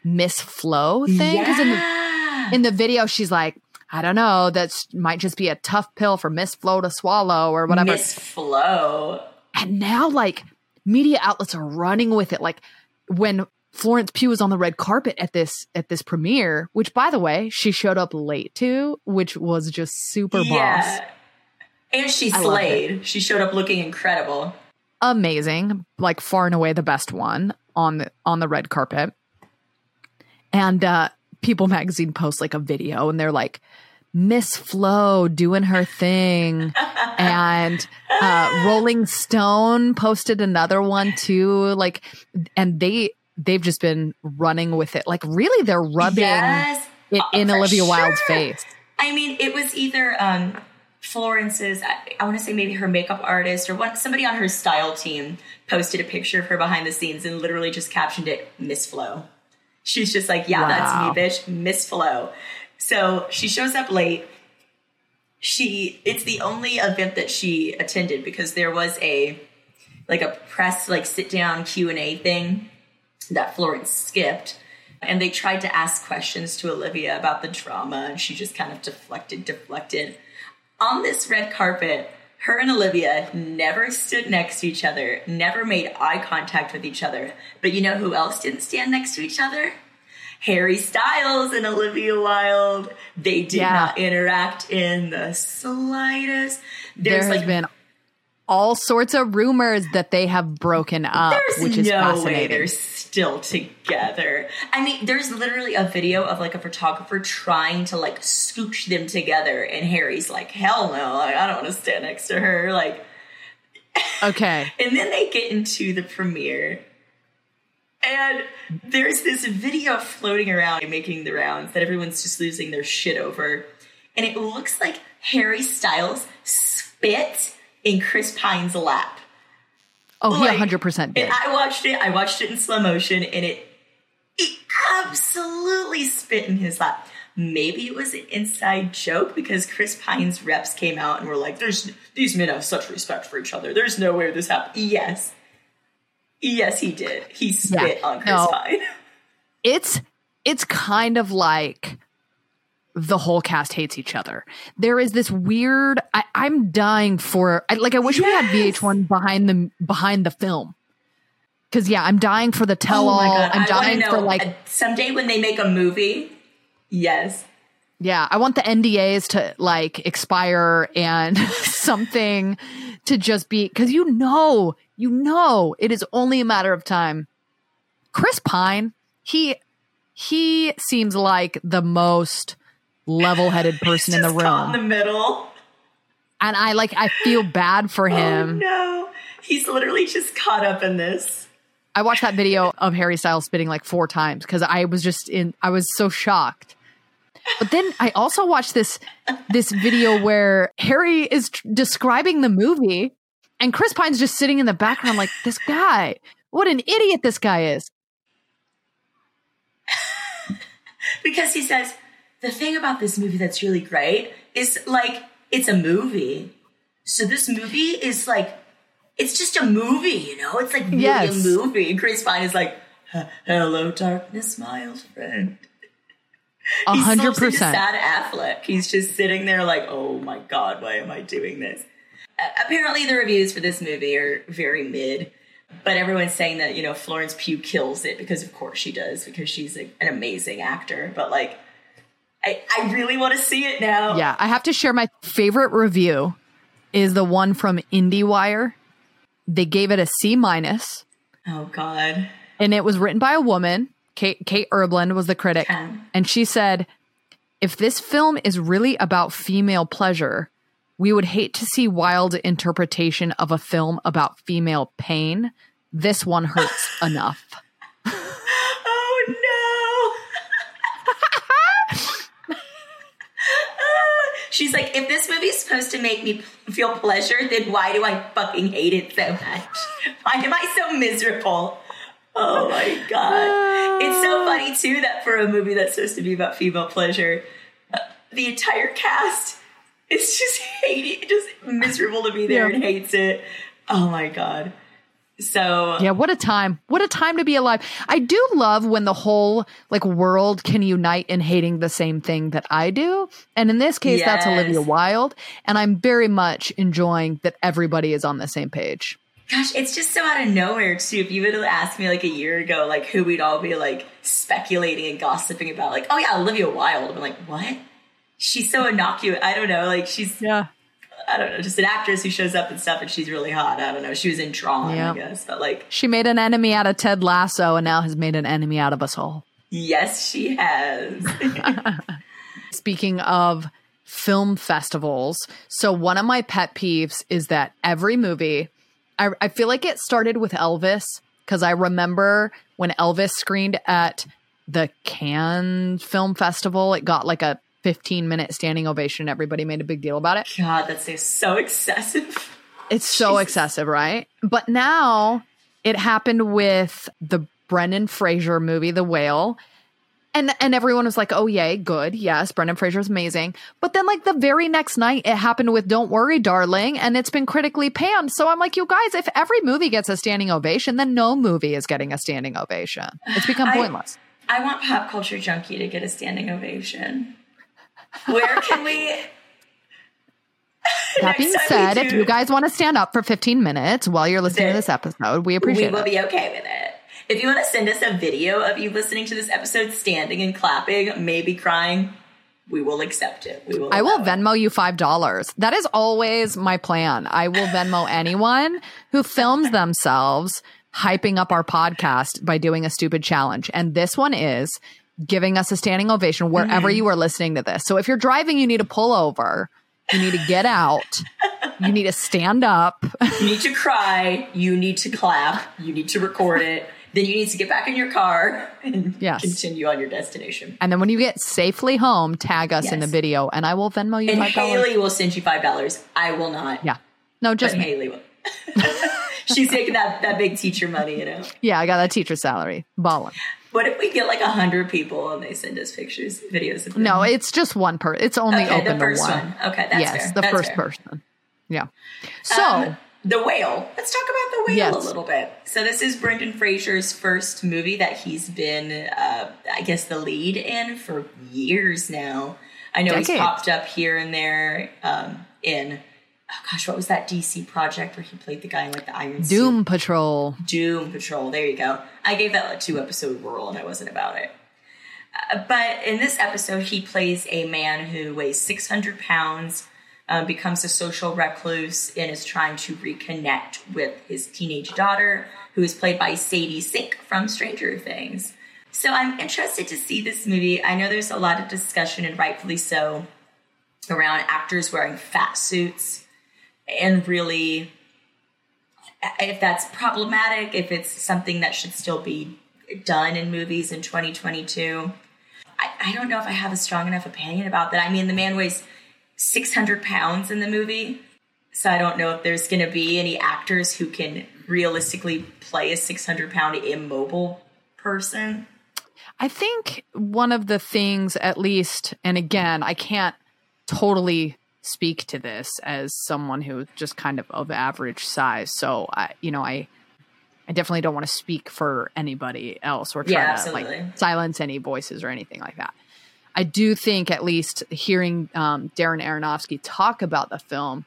Miss Flo thing because in the in the video she's like I don't know that might just be a tough pill for Miss Flo to swallow or whatever. Miss Flo. And now like media outlets are running with it like when Florence Pugh was on the red carpet at this at this premiere, which by the way, she showed up late to, which was just super boss. And she I loved it. slayed. She showed up looking incredible. Amazing, like far and away the best one on the on the red carpet. And uh People magazine posts like a video and they're like Miss Flo doing her thing. [laughs] and uh Rolling Stone posted another one too like and they they've just been running with it. Like really they're rubbing Yes, it in for Olivia Wilde's face. I mean, it was either um, Florence's, I, I want to say maybe her makeup artist or one, somebody on her style team posted a picture of her behind the scenes and literally just captioned it Miss Flo. She's just like, yeah, Wow. that's me, bitch, Miss Flo. So she shows up late. She, it's the only event that she attended because there was a, like a press, like sit down Q and A thing that Florence skipped. And they tried to ask questions to Olivia about the drama, and she just kind of deflected, deflected. On this red carpet, her and Olivia never stood next to each other, never made eye contact with each other. But you know who else didn't stand next to each other? Harry Styles and Olivia Wilde. They did Yeah. not interact in the slightest. There's there has like been all sorts of rumors that they have broken up, There's which is no way fascinating. they're still together. I mean, there's literally a video of like a photographer trying to like scooch them together, and Harry's like, "Hell no! Like, I don't want to stand next to her." Like, Okay. [laughs] and then they get into the premiere, and there's this video floating around making the rounds that everyone's just losing their shit over, and it looks like Harry Styles spit in Chris Pine's lap. Oh, he Like, 100% did. And I watched it. I watched it in slow motion, and it it absolutely spit in his lap. Maybe it was an inside joke because Chris Pine's reps came out and were like, "There's these men have such respect for each other. There's no way this happened." Yes, yes, he did. He spit Yeah. on Chris No. Pine. [laughs] it's it's kind of like the whole cast hates each other. There is this weird. I, I'm dying for. I, like I wish we had VH1 behind the behind the film. Because yeah, I'm dying for the tell all. oh! I'm I want to dying for like uh, someday when they make a movie. Yes, Yeah, I want the NDAs to like expire and [laughs] something to just be because you know, you know, it is only a matter of time. Chris Pine, he he seems like the most level-headed person in the room, in the middle. and I like I feel bad for oh, him. Oh no, he's literally just caught up in this. I watched that video of Harry Styles spitting like four times because I was just in I was so shocked. But then I also watched this this video where Harry is tr- describing the movie and Chris Pine's just sitting in the background like this guy. What an idiot this guy is. [laughs] because he says the thing about this movie that's really great is like it's a movie. So this movie is like it's just a movie you know? It's like really Yes. a movie. And chris pine is like hello darkness my old friend. A hundred percent. sad affleck. He's just sitting there like oh my god why am i doing this? Uh, apparently the reviews for this movie are very mid but everyone's saying that you know florence pugh kills it because of course she does because she's like, an amazing actor. But like i, I really want to see it now Yeah, I have to share my favorite review is the one from IndieWire. They gave it a C minus. oh god and it was written by a woman. Kate Kate was the critic, and she said, "If this film is really about female pleasure, we would hate to see Wilde interpretation of a film about female pain. This one hurts [laughs] enough." oh no She's like, if this movie's supposed to make me feel pleasure, then why do I fucking hate it so much? Why am I so miserable? Oh my god. It's so funny too that for a movie that's supposed to be about female pleasure, uh, the entire cast is just [laughs] hating, just miserable to be there Yeah. and hates it. Oh my god. So Yeah, what a time. What a time to be alive. I do love when the whole like world can unite in hating the same thing that I do. And in this case that's Olivia Wilde, and I'm very much enjoying that everybody is on the same page. Gosh, it's just so out of nowhere too. If you would have asked me like a year ago, like who we'd all be like speculating and gossiping about, like, oh yeah, Olivia Wilde. I'm like, what? She's so innocuous. I don't know. Like she's yeah. I don't know, just an actress who shows up and stuff, and she's really hot. I don't know. She was in Tron, Yeah. I guess, but like, She made an enemy out of Ted Lasso and now has made an enemy out of us all. yes, she has. [laughs] [laughs] Speaking of film festivals, so one of my pet peeves is that every movie, I, I feel like it started with Elvis because I remember when Elvis screened at the Cannes Film Festival, it got like a 15 minute standing ovation. Everybody made a big deal about it. God, that's so excessive. It's so excessive, right? But now it happened with the Brendan Fraser movie, The Whale. And and everyone was like, "Oh yay, good. Yes, Brendan Fraser is amazing." But then like the very next night it happened with Don't Worry, Darling, and it's been critically panned. So I'm like, "You guys, if every movie gets a standing ovation, then no movie is getting a standing ovation. It's become [sighs] I- pointless." I want Pop Culture Junkie to get a standing ovation. Where can we? [laughs] That being said, if you guys want to stand up for 15 minutes while you're listening to this episode, we appreciate it. we will it. be okay with it. If you want to send us a video of you listening to this episode, standing and clapping, maybe crying, we will accept it. We will. I will Venmo you five dollars. That is always my plan. I will Venmo [laughs] anyone who films themselves hyping up our podcast by doing a stupid challenge. And this one is giving us a standing ovation wherever Mhm. you are listening to this. So if you're driving, you need to pull over. You need to get out. you need to stand up. You need to cry. You need to clap. You need to record it. Then you need to get back in your car and Yes. continue on your destination. And then when you get safely home, tag us in the video and I will Venmo you And five dollars. Haley will send you five dollars. I will not. Yeah. No, just. Haley will. [laughs] She's taking that, that big teacher money, you know. Yeah, I got that teacher salary. Ballin'. What if we get like a hundred people and they send us pictures, videos of them? No, it's just one person. It's only Okay, the open first to one. one. Okay, that's yes, fair. the That's first fair. person. Yeah. So Um, the whale. Let's talk about the whale Yes. a little bit. So this is Brendan Fraser's first movie that he's been, uh, I guess, the lead in for years now. I know he's popped up here and there um, in. Oh gosh, what was that DC project where he played the guy in like the Iron Suit? Doom Patrol. Doom Patrol. There you go. I gave that a two episode whirl and I wasn't about it. Uh, but in this episode, he plays a man who weighs 600 pounds, um, becomes a social recluse, and is trying to reconnect with his teenage daughter, who is played by Sadie Sink from Stranger Things. So I'm interested to see this movie. I know there's a lot of discussion, and rightfully so, around actors wearing fat suits and really if that's problematic, if it's something that should still be done in movies in 2022. I, I don't know if I have a strong enough opinion about that. I mean, the man weighs 600 pounds in the movie, so I don't know if there's going to be any actors who can realistically play a 600 pound immobile person. I think one of the things, at least, and again, I can't totally speak to this as someone who just kind of of average size. So I, you know, I, I definitely don't want to speak for anybody else or try Yeah, to absolutely. like silence any voices or anything like that. I do think, at least, hearing um, Darren Aronofsky talk about the film,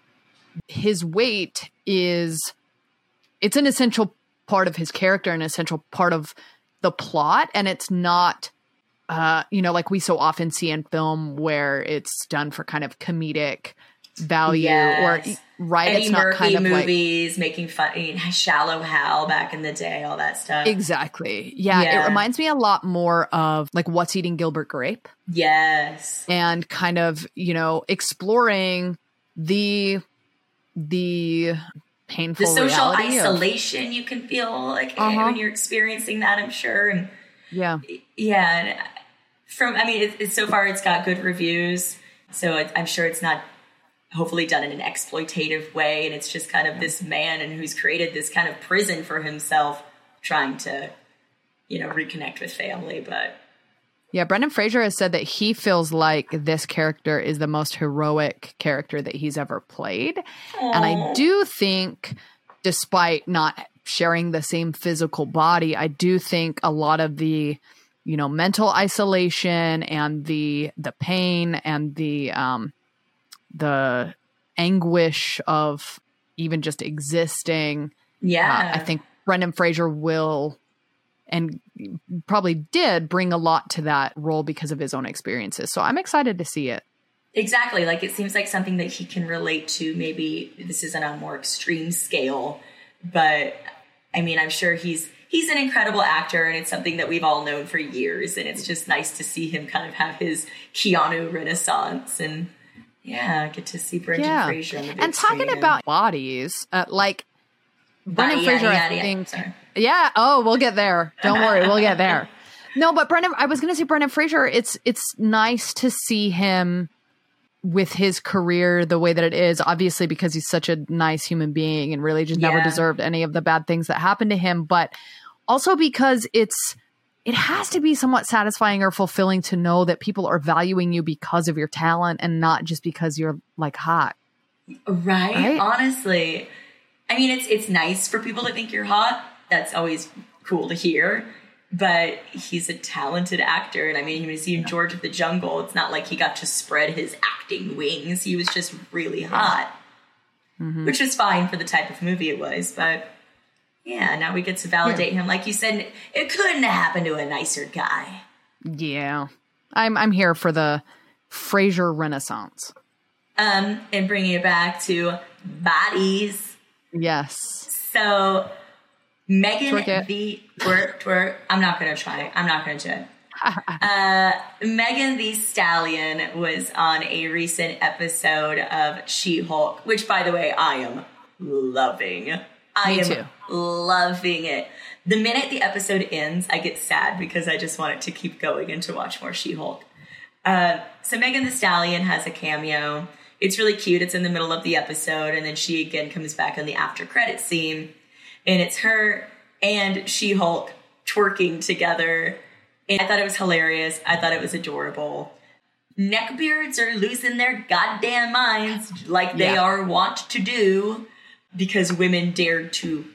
his weight is it's an essential part of his character, an essential part of the plot, and it's not uh, you know, like we so often see in film where it's done for kind of comedic value Yes. or right. Eddie it's not Murphy kind of like movies, making fun, Shallow Hal back in the day, all that stuff. exactly. Yeah, Yeah. it reminds me a lot more of like What's Eating Gilbert Grape Yes. and kind of you know exploring the the painful the social reality of- isolation you can feel like eh, Uh-huh. when you're experiencing that i'm sure and yeah. Yeah and from i mean it's, so far it's got good reviews so it, i'm sure it's not hopefully done in an exploitative way and it's just kind of this man and who's created this kind of prison for himself trying to you know reconnect with family but Yeah, Brendan Fraser has said that he feels like this character is the most heroic character that he's ever played. And I do think, despite not sharing the same physical body, I do think a lot of the, you know, mental isolation and the the pain and the um the anguish of even just existing. Yeah. uh, I think Brendan Fraser will and probably did bring a lot to that role because of his own experiences. So I'm excited to see it. Exactly. Like it seems like something that he can relate to. Maybe this is on a more extreme scale, but I mean, I'm sure he's he's an incredible actor, and it's something that we've all known for years. And it's just nice to see him kind of have his Keanu renaissance, and yeah, get to see Brendan Fraser. The big and talking about bodies, uh, like Brendan Fraser, yada, I yada, think. sorry. Yeah. Oh, we'll get there. Don't worry, we'll get there. [laughs] No, but Brendan, I was going to say Brendan Fraser. It's it's nice to see him with his career the way that it is. Obviously, because he's such a nice human being and really just never deserved any of the bad things that happened to him. But also because it's it has to be somewhat satisfying or fulfilling to know that people are valuing you because of your talent and not just because you're like hot. Right? Right? Honestly. I mean it's it's nice for people to think you're hot. That's always cool to hear. But he's a talented actor. And I mean, when you see him George of the Jungle, it's not like he got to spread his acting wings. He was just really hot. Which was fine for the type of movie it was. But yeah, now we get to validate him. Like you said, it couldn't have happened to a nicer guy. Yeah. I'm I'm here for the Fraser renaissance. Um, and bringing it back to bodies. Yes. So Megan Twerk it. the twerk twerk. I'm not gonna try. I'm not gonna try. [laughs] uh, Megan Thee Stallion was on a recent episode of She Hulk, which, by the way, I am loving. I Me am too. loving it. The minute the episode ends, I get sad because I just want it to keep going and to watch more She Hulk. Uh, so Megan Thee Stallion has a cameo. It's really cute. It's in the middle of the episode, and then she again comes back in the after credit scene, and it's her and She Hulk twerking together. And I thought it was hilarious. I thought it was adorable. Neckbeards are losing their goddamn minds, like they Yeah. are wont to do, because women dared to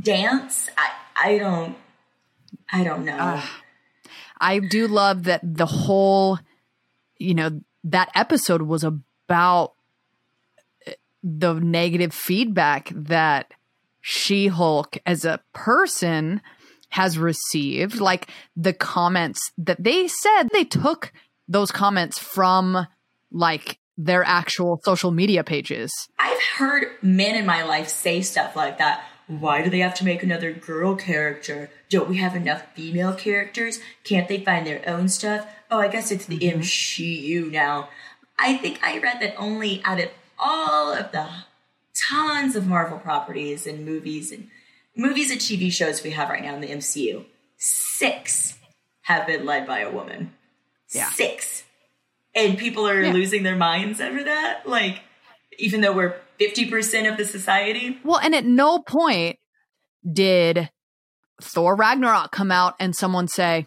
dance. I I don't I don't know. I do love that the whole, you know, that episode was about uh, the negative feedback that She Hulk as a person has received. Like the comments that they said, they took those comments from like their actual social media pages. I've heard men in my life say stuff like that. Why do they have to make another girl character? Don't we have enough female characters? Can't they find their own stuff? Oh, I guess it's the mm-hmm. MCU now. I think I read that only out of all of the tons of Marvel properties and movies and movies and TV shows we have right now in the MCU, six have been led by a woman. Yeah. Six. And people are Yeah. losing their minds over that. Like, even though we're 50% of the society. Well, and at no point did Thor Ragnarok come out and someone say,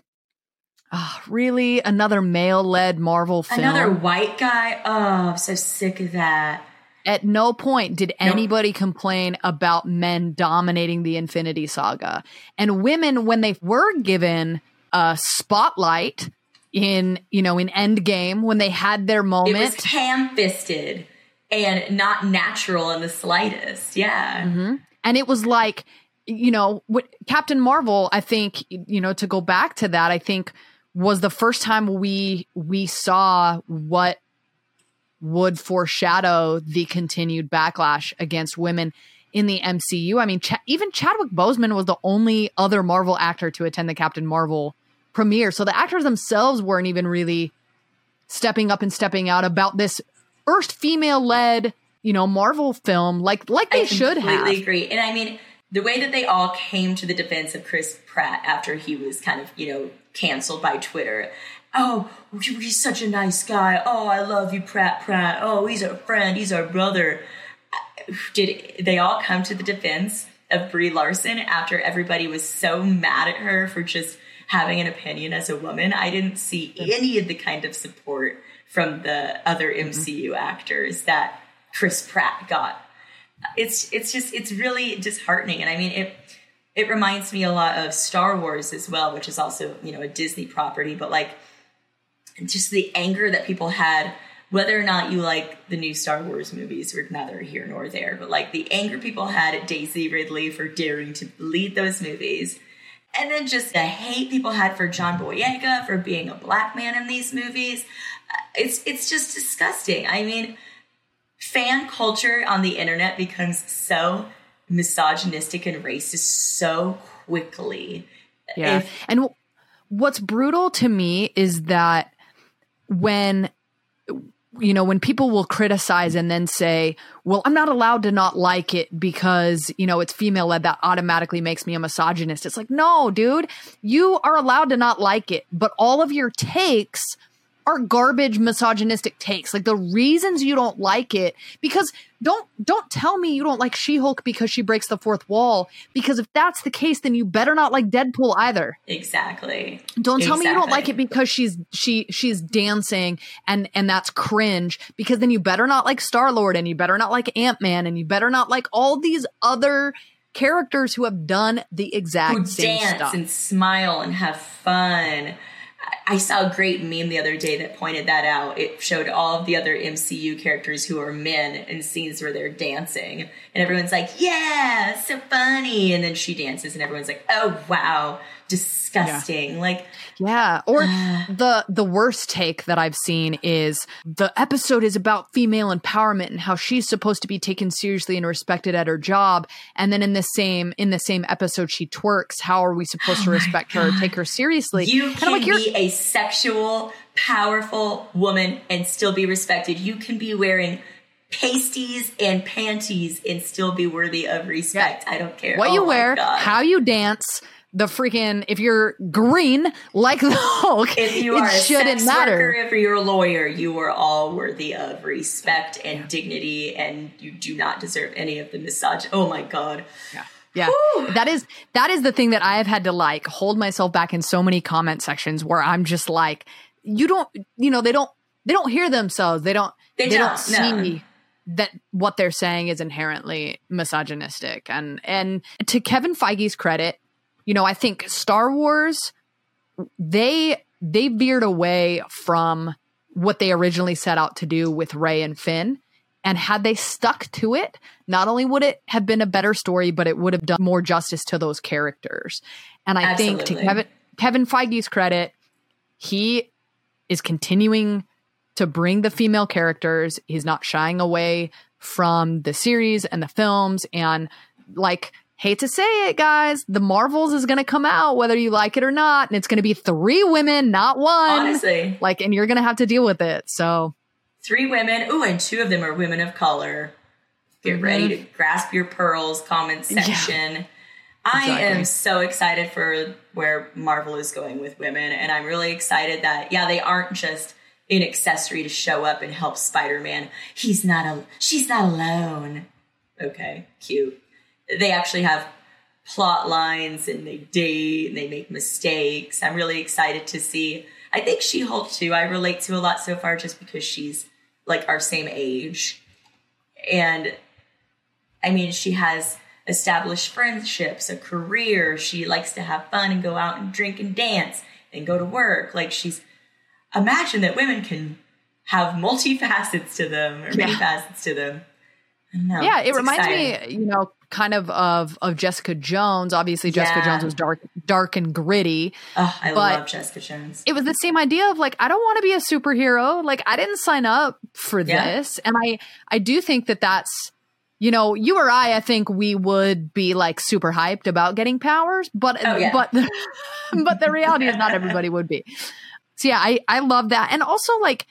oh, really? Another male led Marvel film? Another white guy. Oh, I'm so sick of that. At no point did anybody complain about men dominating the Infinity Saga. And women, when they were given a spotlight in, you know, in Endgame, when they had their moment, It was ham fisted and not natural in the slightest. Yeah. Mm-hmm. and it was like you know what captain marvel i think you know to go back to that i think was the first time we we saw what would foreshadow the continued backlash against women in the MCU. I mean, Ch- even Chadwick Boseman was the only other Marvel actor to attend the Captain Marvel premiere. So the actors themselves weren't even really stepping up and stepping out about this first female led, you know, Marvel film like like they should have. I completely agree. And I mean, the way that they all came to the defense of Chris Pratt after he was kind of, you know, canceled by Twitter. Oh, he's such a nice guy. Oh, I love you, Pratt Pratt. Oh, he's our friend. He's our brother. Did they all come to the defense of Brie Larson after everybody was so mad at her for just having an opinion as a woman? I didn't see any of the kind of support from the other mm-hmm. MCU actors that Chris Pratt got it's it's just it's really disheartening and i mean it it reminds me a lot of star wars as well which is also you know a disney property but like just the anger that people had whether or not you like the new star wars movies we're neither here nor there but like the anger people had at daisy ridley for daring to lead those movies and then just the hate people had for john boyega for being a black man in these movies Uh, it's it's just disgusting i mean fan culture on the internet becomes so misogynistic and racist so quickly. Yeah. If- and w- what's brutal to me is that when you know, when people will criticize and then say, well, I'm not allowed to not like it because, you know, it's female led, that automatically makes me a misogynist. It's like, no, dude, you are allowed to not like it, but all of your takes are garbage misogynistic takes. Like the reasons you don't like it because don't don't tell me you don't like She-Hulk because she breaks the fourth wall because if that's the case then you better not like Deadpool either. Exactly. Don't tell me you don't like it because she's she she's dancing and and that's cringe because then you better not like Star-Lord and you better not like Ant-Man and you better not like all these other characters who have done the exact who same dance stuff. and smile and have fun. I- saw a great meme the other day that pointed that out. It showed all of the other MCU characters who are men in scenes where they're dancing, and everyone's like, "Yeah, so funny," and then she dances, and everyone's like, "Oh wow, disgusting!" Like, Yeah. Or uh, the the worst take that I've seen is the episode is about female empowerment and how she's supposed to be taken seriously and respected at her job. And then in the same in the same episode she twerks. How are we supposed to oh respect her take her seriously? You I'm can like, be a sexual, powerful woman and still be respected. You can be wearing pasties and panties and still be worthy of respect. I don't care what Oh you wear, God. how you dance, the freaking if you're green like the Hulk, If you it are a shouldn't matter. worker, if you're a lawyer, you are all worthy of respect and dignity, and you do not deserve any of the misogyny. Oh my god! Yeah. Yeah. That is that is the thing that I have had to like hold myself back in so many comment sections where I'm just like you don't you know they don't they don't hear themselves. They don't They they, don't, don't, see no. that what they're saying is inherently misogynistic. And and to Kevin Feige's credit, you know, I think Star Wars they they veered away from what they originally set out to do with Rey and Finn. And had they stuck to it, not only would it have been a better story, but it would have done more justice to those characters. And I think to Kevin Kevin Feige's credit, he is continuing to bring the female characters. He's not shying away from the series and the films. And like, hate to say it, guys, the Marvels is going to come out whether you like it or not, and it's going to be three women, not one. Honestly. like, and you're going to have to deal with it. So Three women. Ooh, and two of them are women of color. Get Mhm. ready to grasp your pearls. Comment Yeah. section. I Exactly. am so excited for where Marvel is going with women, and I'm really excited that yeah, they aren't just an accessory to show up and help Spider-Man. He's not a. She's not alone. Okay, cute. They actually have plot lines and they date and they make mistakes. I'm really excited to see. I think She Hulk too. I relate to a lot so far just because she's like our same age, and I mean she has established friendships, a career. She likes to have fun and go out and drink and dance and go to work. Like she's imagine that women can have multifacets to them or many facets to them. I yeah, it reminds exciting. me, you know, kind of of of Jessica Jones. Obviously, Jessica Yeah. Jones was dark, dark and gritty. Oh, I but love Jessica Jones. it was the same idea of like I don't want to be a superhero. Like I didn't sign up for Yeah. this, and I I do think that that's you know you or I I think we would be like super hyped about getting powers, but Oh, yeah. but [laughs] but the reality is not everybody would be. So yeah, I I love that, and also like.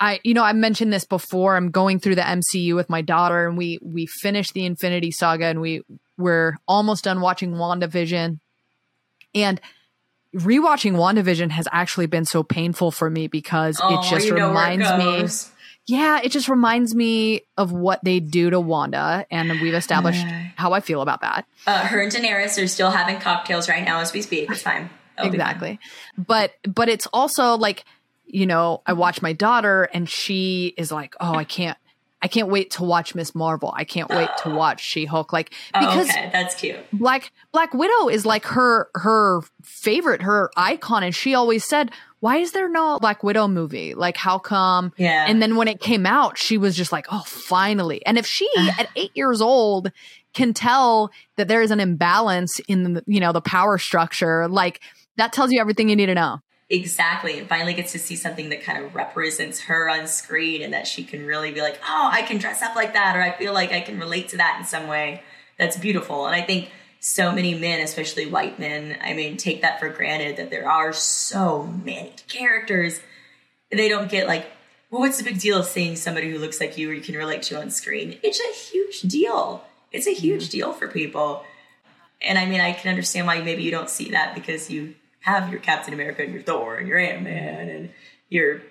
I you know I mentioned this before. I'm going through the MCU with my daughter, and we we finished the Infinity Saga, and we we're almost done watching WandaVision, and rewatching WandaVision has actually been so painful for me because Oh, it just it reminds me. Yeah, it just reminds me of what they do to Wanda, and we've established how I feel about that. Uh, her and Daenerys are still having cocktails right now as we speak. It's fine. It'll exactly but but it's also like you know i mm-hmm. watch my daughter and she is like oh i can't i can't wait to watch miss marvel. I can't wait to [gasps] watch she-hulk. Like Oh, because okay, that's cute. black black widow is like her her favorite her icon. And she always said why is there no black widow movie? Like how come? Yeah. and then when it came out she was just like oh finally. And if she [sighs] at eight years old can tell that there is an imbalance in the you know the power structure like that tells you everything you need to know Exactly. And finally gets to see something that kind of represents her on screen and that she can really be like, oh, I can dress up like that, or I feel like I can relate to that in some way. That's beautiful. And I think so many men, especially white men, I mean, take that for granted that there are so many characters. They don't get like, well, what's the big deal of seeing somebody who looks like you or you can relate to on screen? It's a huge deal. It's a huge mm-hmm. deal for people. And I mean, I can understand why maybe you don't see that because you have your Captain America and your Thor and your Ant Man and your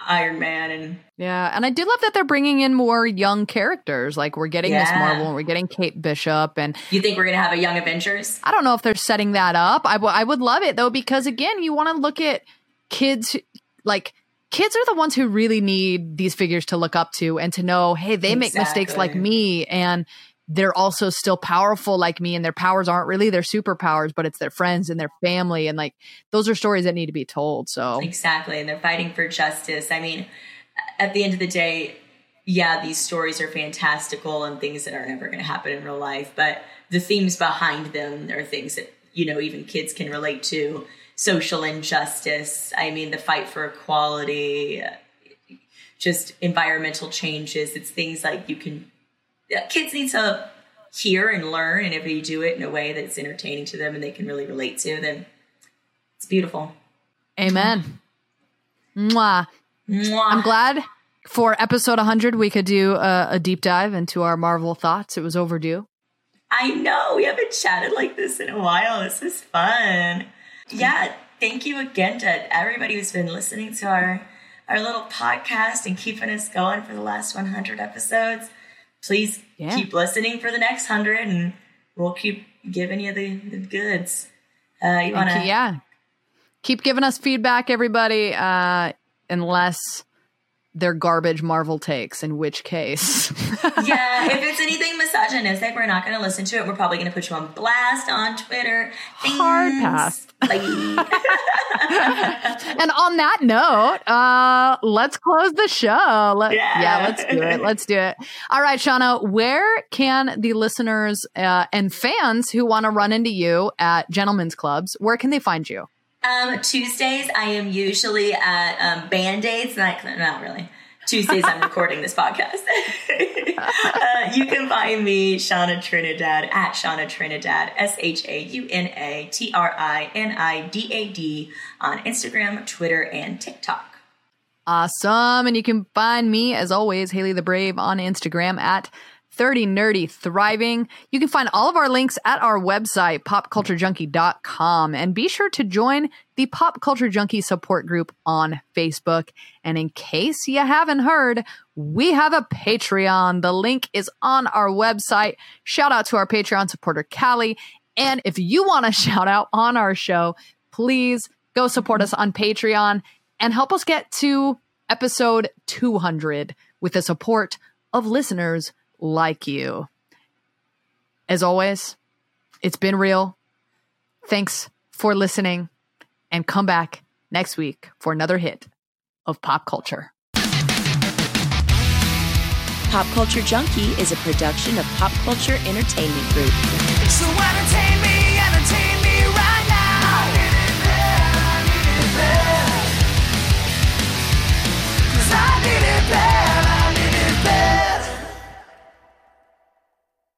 Iron Man and Yeah, and I do love that they're bringing in more young characters. Like we're getting Miss Marvel, and we're getting Kate Bishop, and you think we're gonna have a Young Avengers? I don't know if they're setting that up. I, w- I would love it though because again, you want to look at kids who- like kids are the ones who really need these figures to look up to and to know, hey, they make mistakes like me and they're also still powerful like me and their powers aren't really their superpowers, but it's their friends and their family and like those are stories that need to be told. So Exactly. And they're fighting for justice. I mean, at the end of the day, yeah, these stories are fantastical and things that are never going to happen in real life, but the themes behind them are things that, you know, even kids can relate to. Social injustice. I mean, the fight for equality, just environmental changes. It's things like you can, kids need to hear and learn. And if you do it in a way that's entertaining to them and they can really relate to, then it's beautiful. Amen. Mwah. I'm glad for episode 100 we could do a, a deep dive into our Marvel thoughts. It was overdue. I know we haven't chatted like this in a while. This is fun. Yeah, thank you again to everybody who's been listening to our our little podcast and keeping us going for the last 100 episodes. Please Yeah. keep listening for the next 100 and we'll keep giving you the, the goods. Uh, you want to? yeah. Keep giving us feedback, everybody, uh, unless they're garbage Marvel takes, in which case. [laughs] yeah, if it's anything misogynistic, we're not going to listen to it. We're probably going to put you on blast on Twitter. Hard Thanks. pass. [laughs] and on that note, uh, let's close the show. Let- Yeah. yeah, let's do it. Let's do it. All right, Shauna, where can the listeners uh, and fans who want to run into you at gentlemen's clubs, where can they find you? Um, Tuesdays, I am usually at um, Band Aids. Not, not really. Tuesdays, I'm [laughs] recording this podcast. [laughs] uh, you can find me, Shauna Trinidad, at Shauna Trinidad, S H A U N A T R I N I D A D, on Instagram, Twitter, and TikTok. Awesome. And you can find me, as always, Haley the Brave on Instagram at 30 Nerdy Thriving. You can find all of our links at our website, popculturejunkie.com. And be sure to join the Pop Culture Junkie support group on Facebook. And in case you haven't heard, we have a Patreon. The link is on our website. Shout out to our Patreon supporter, Callie. And if you want to [laughs] shout out on our show, please go support us on Patreon and help us get to episode 200 with the support of listeners like you. As always, it's been real. Thanks for listening and come back next week for another hit of pop culture. Pop Culture Junkie is a production of Pop Culture Entertainment Group. So entertain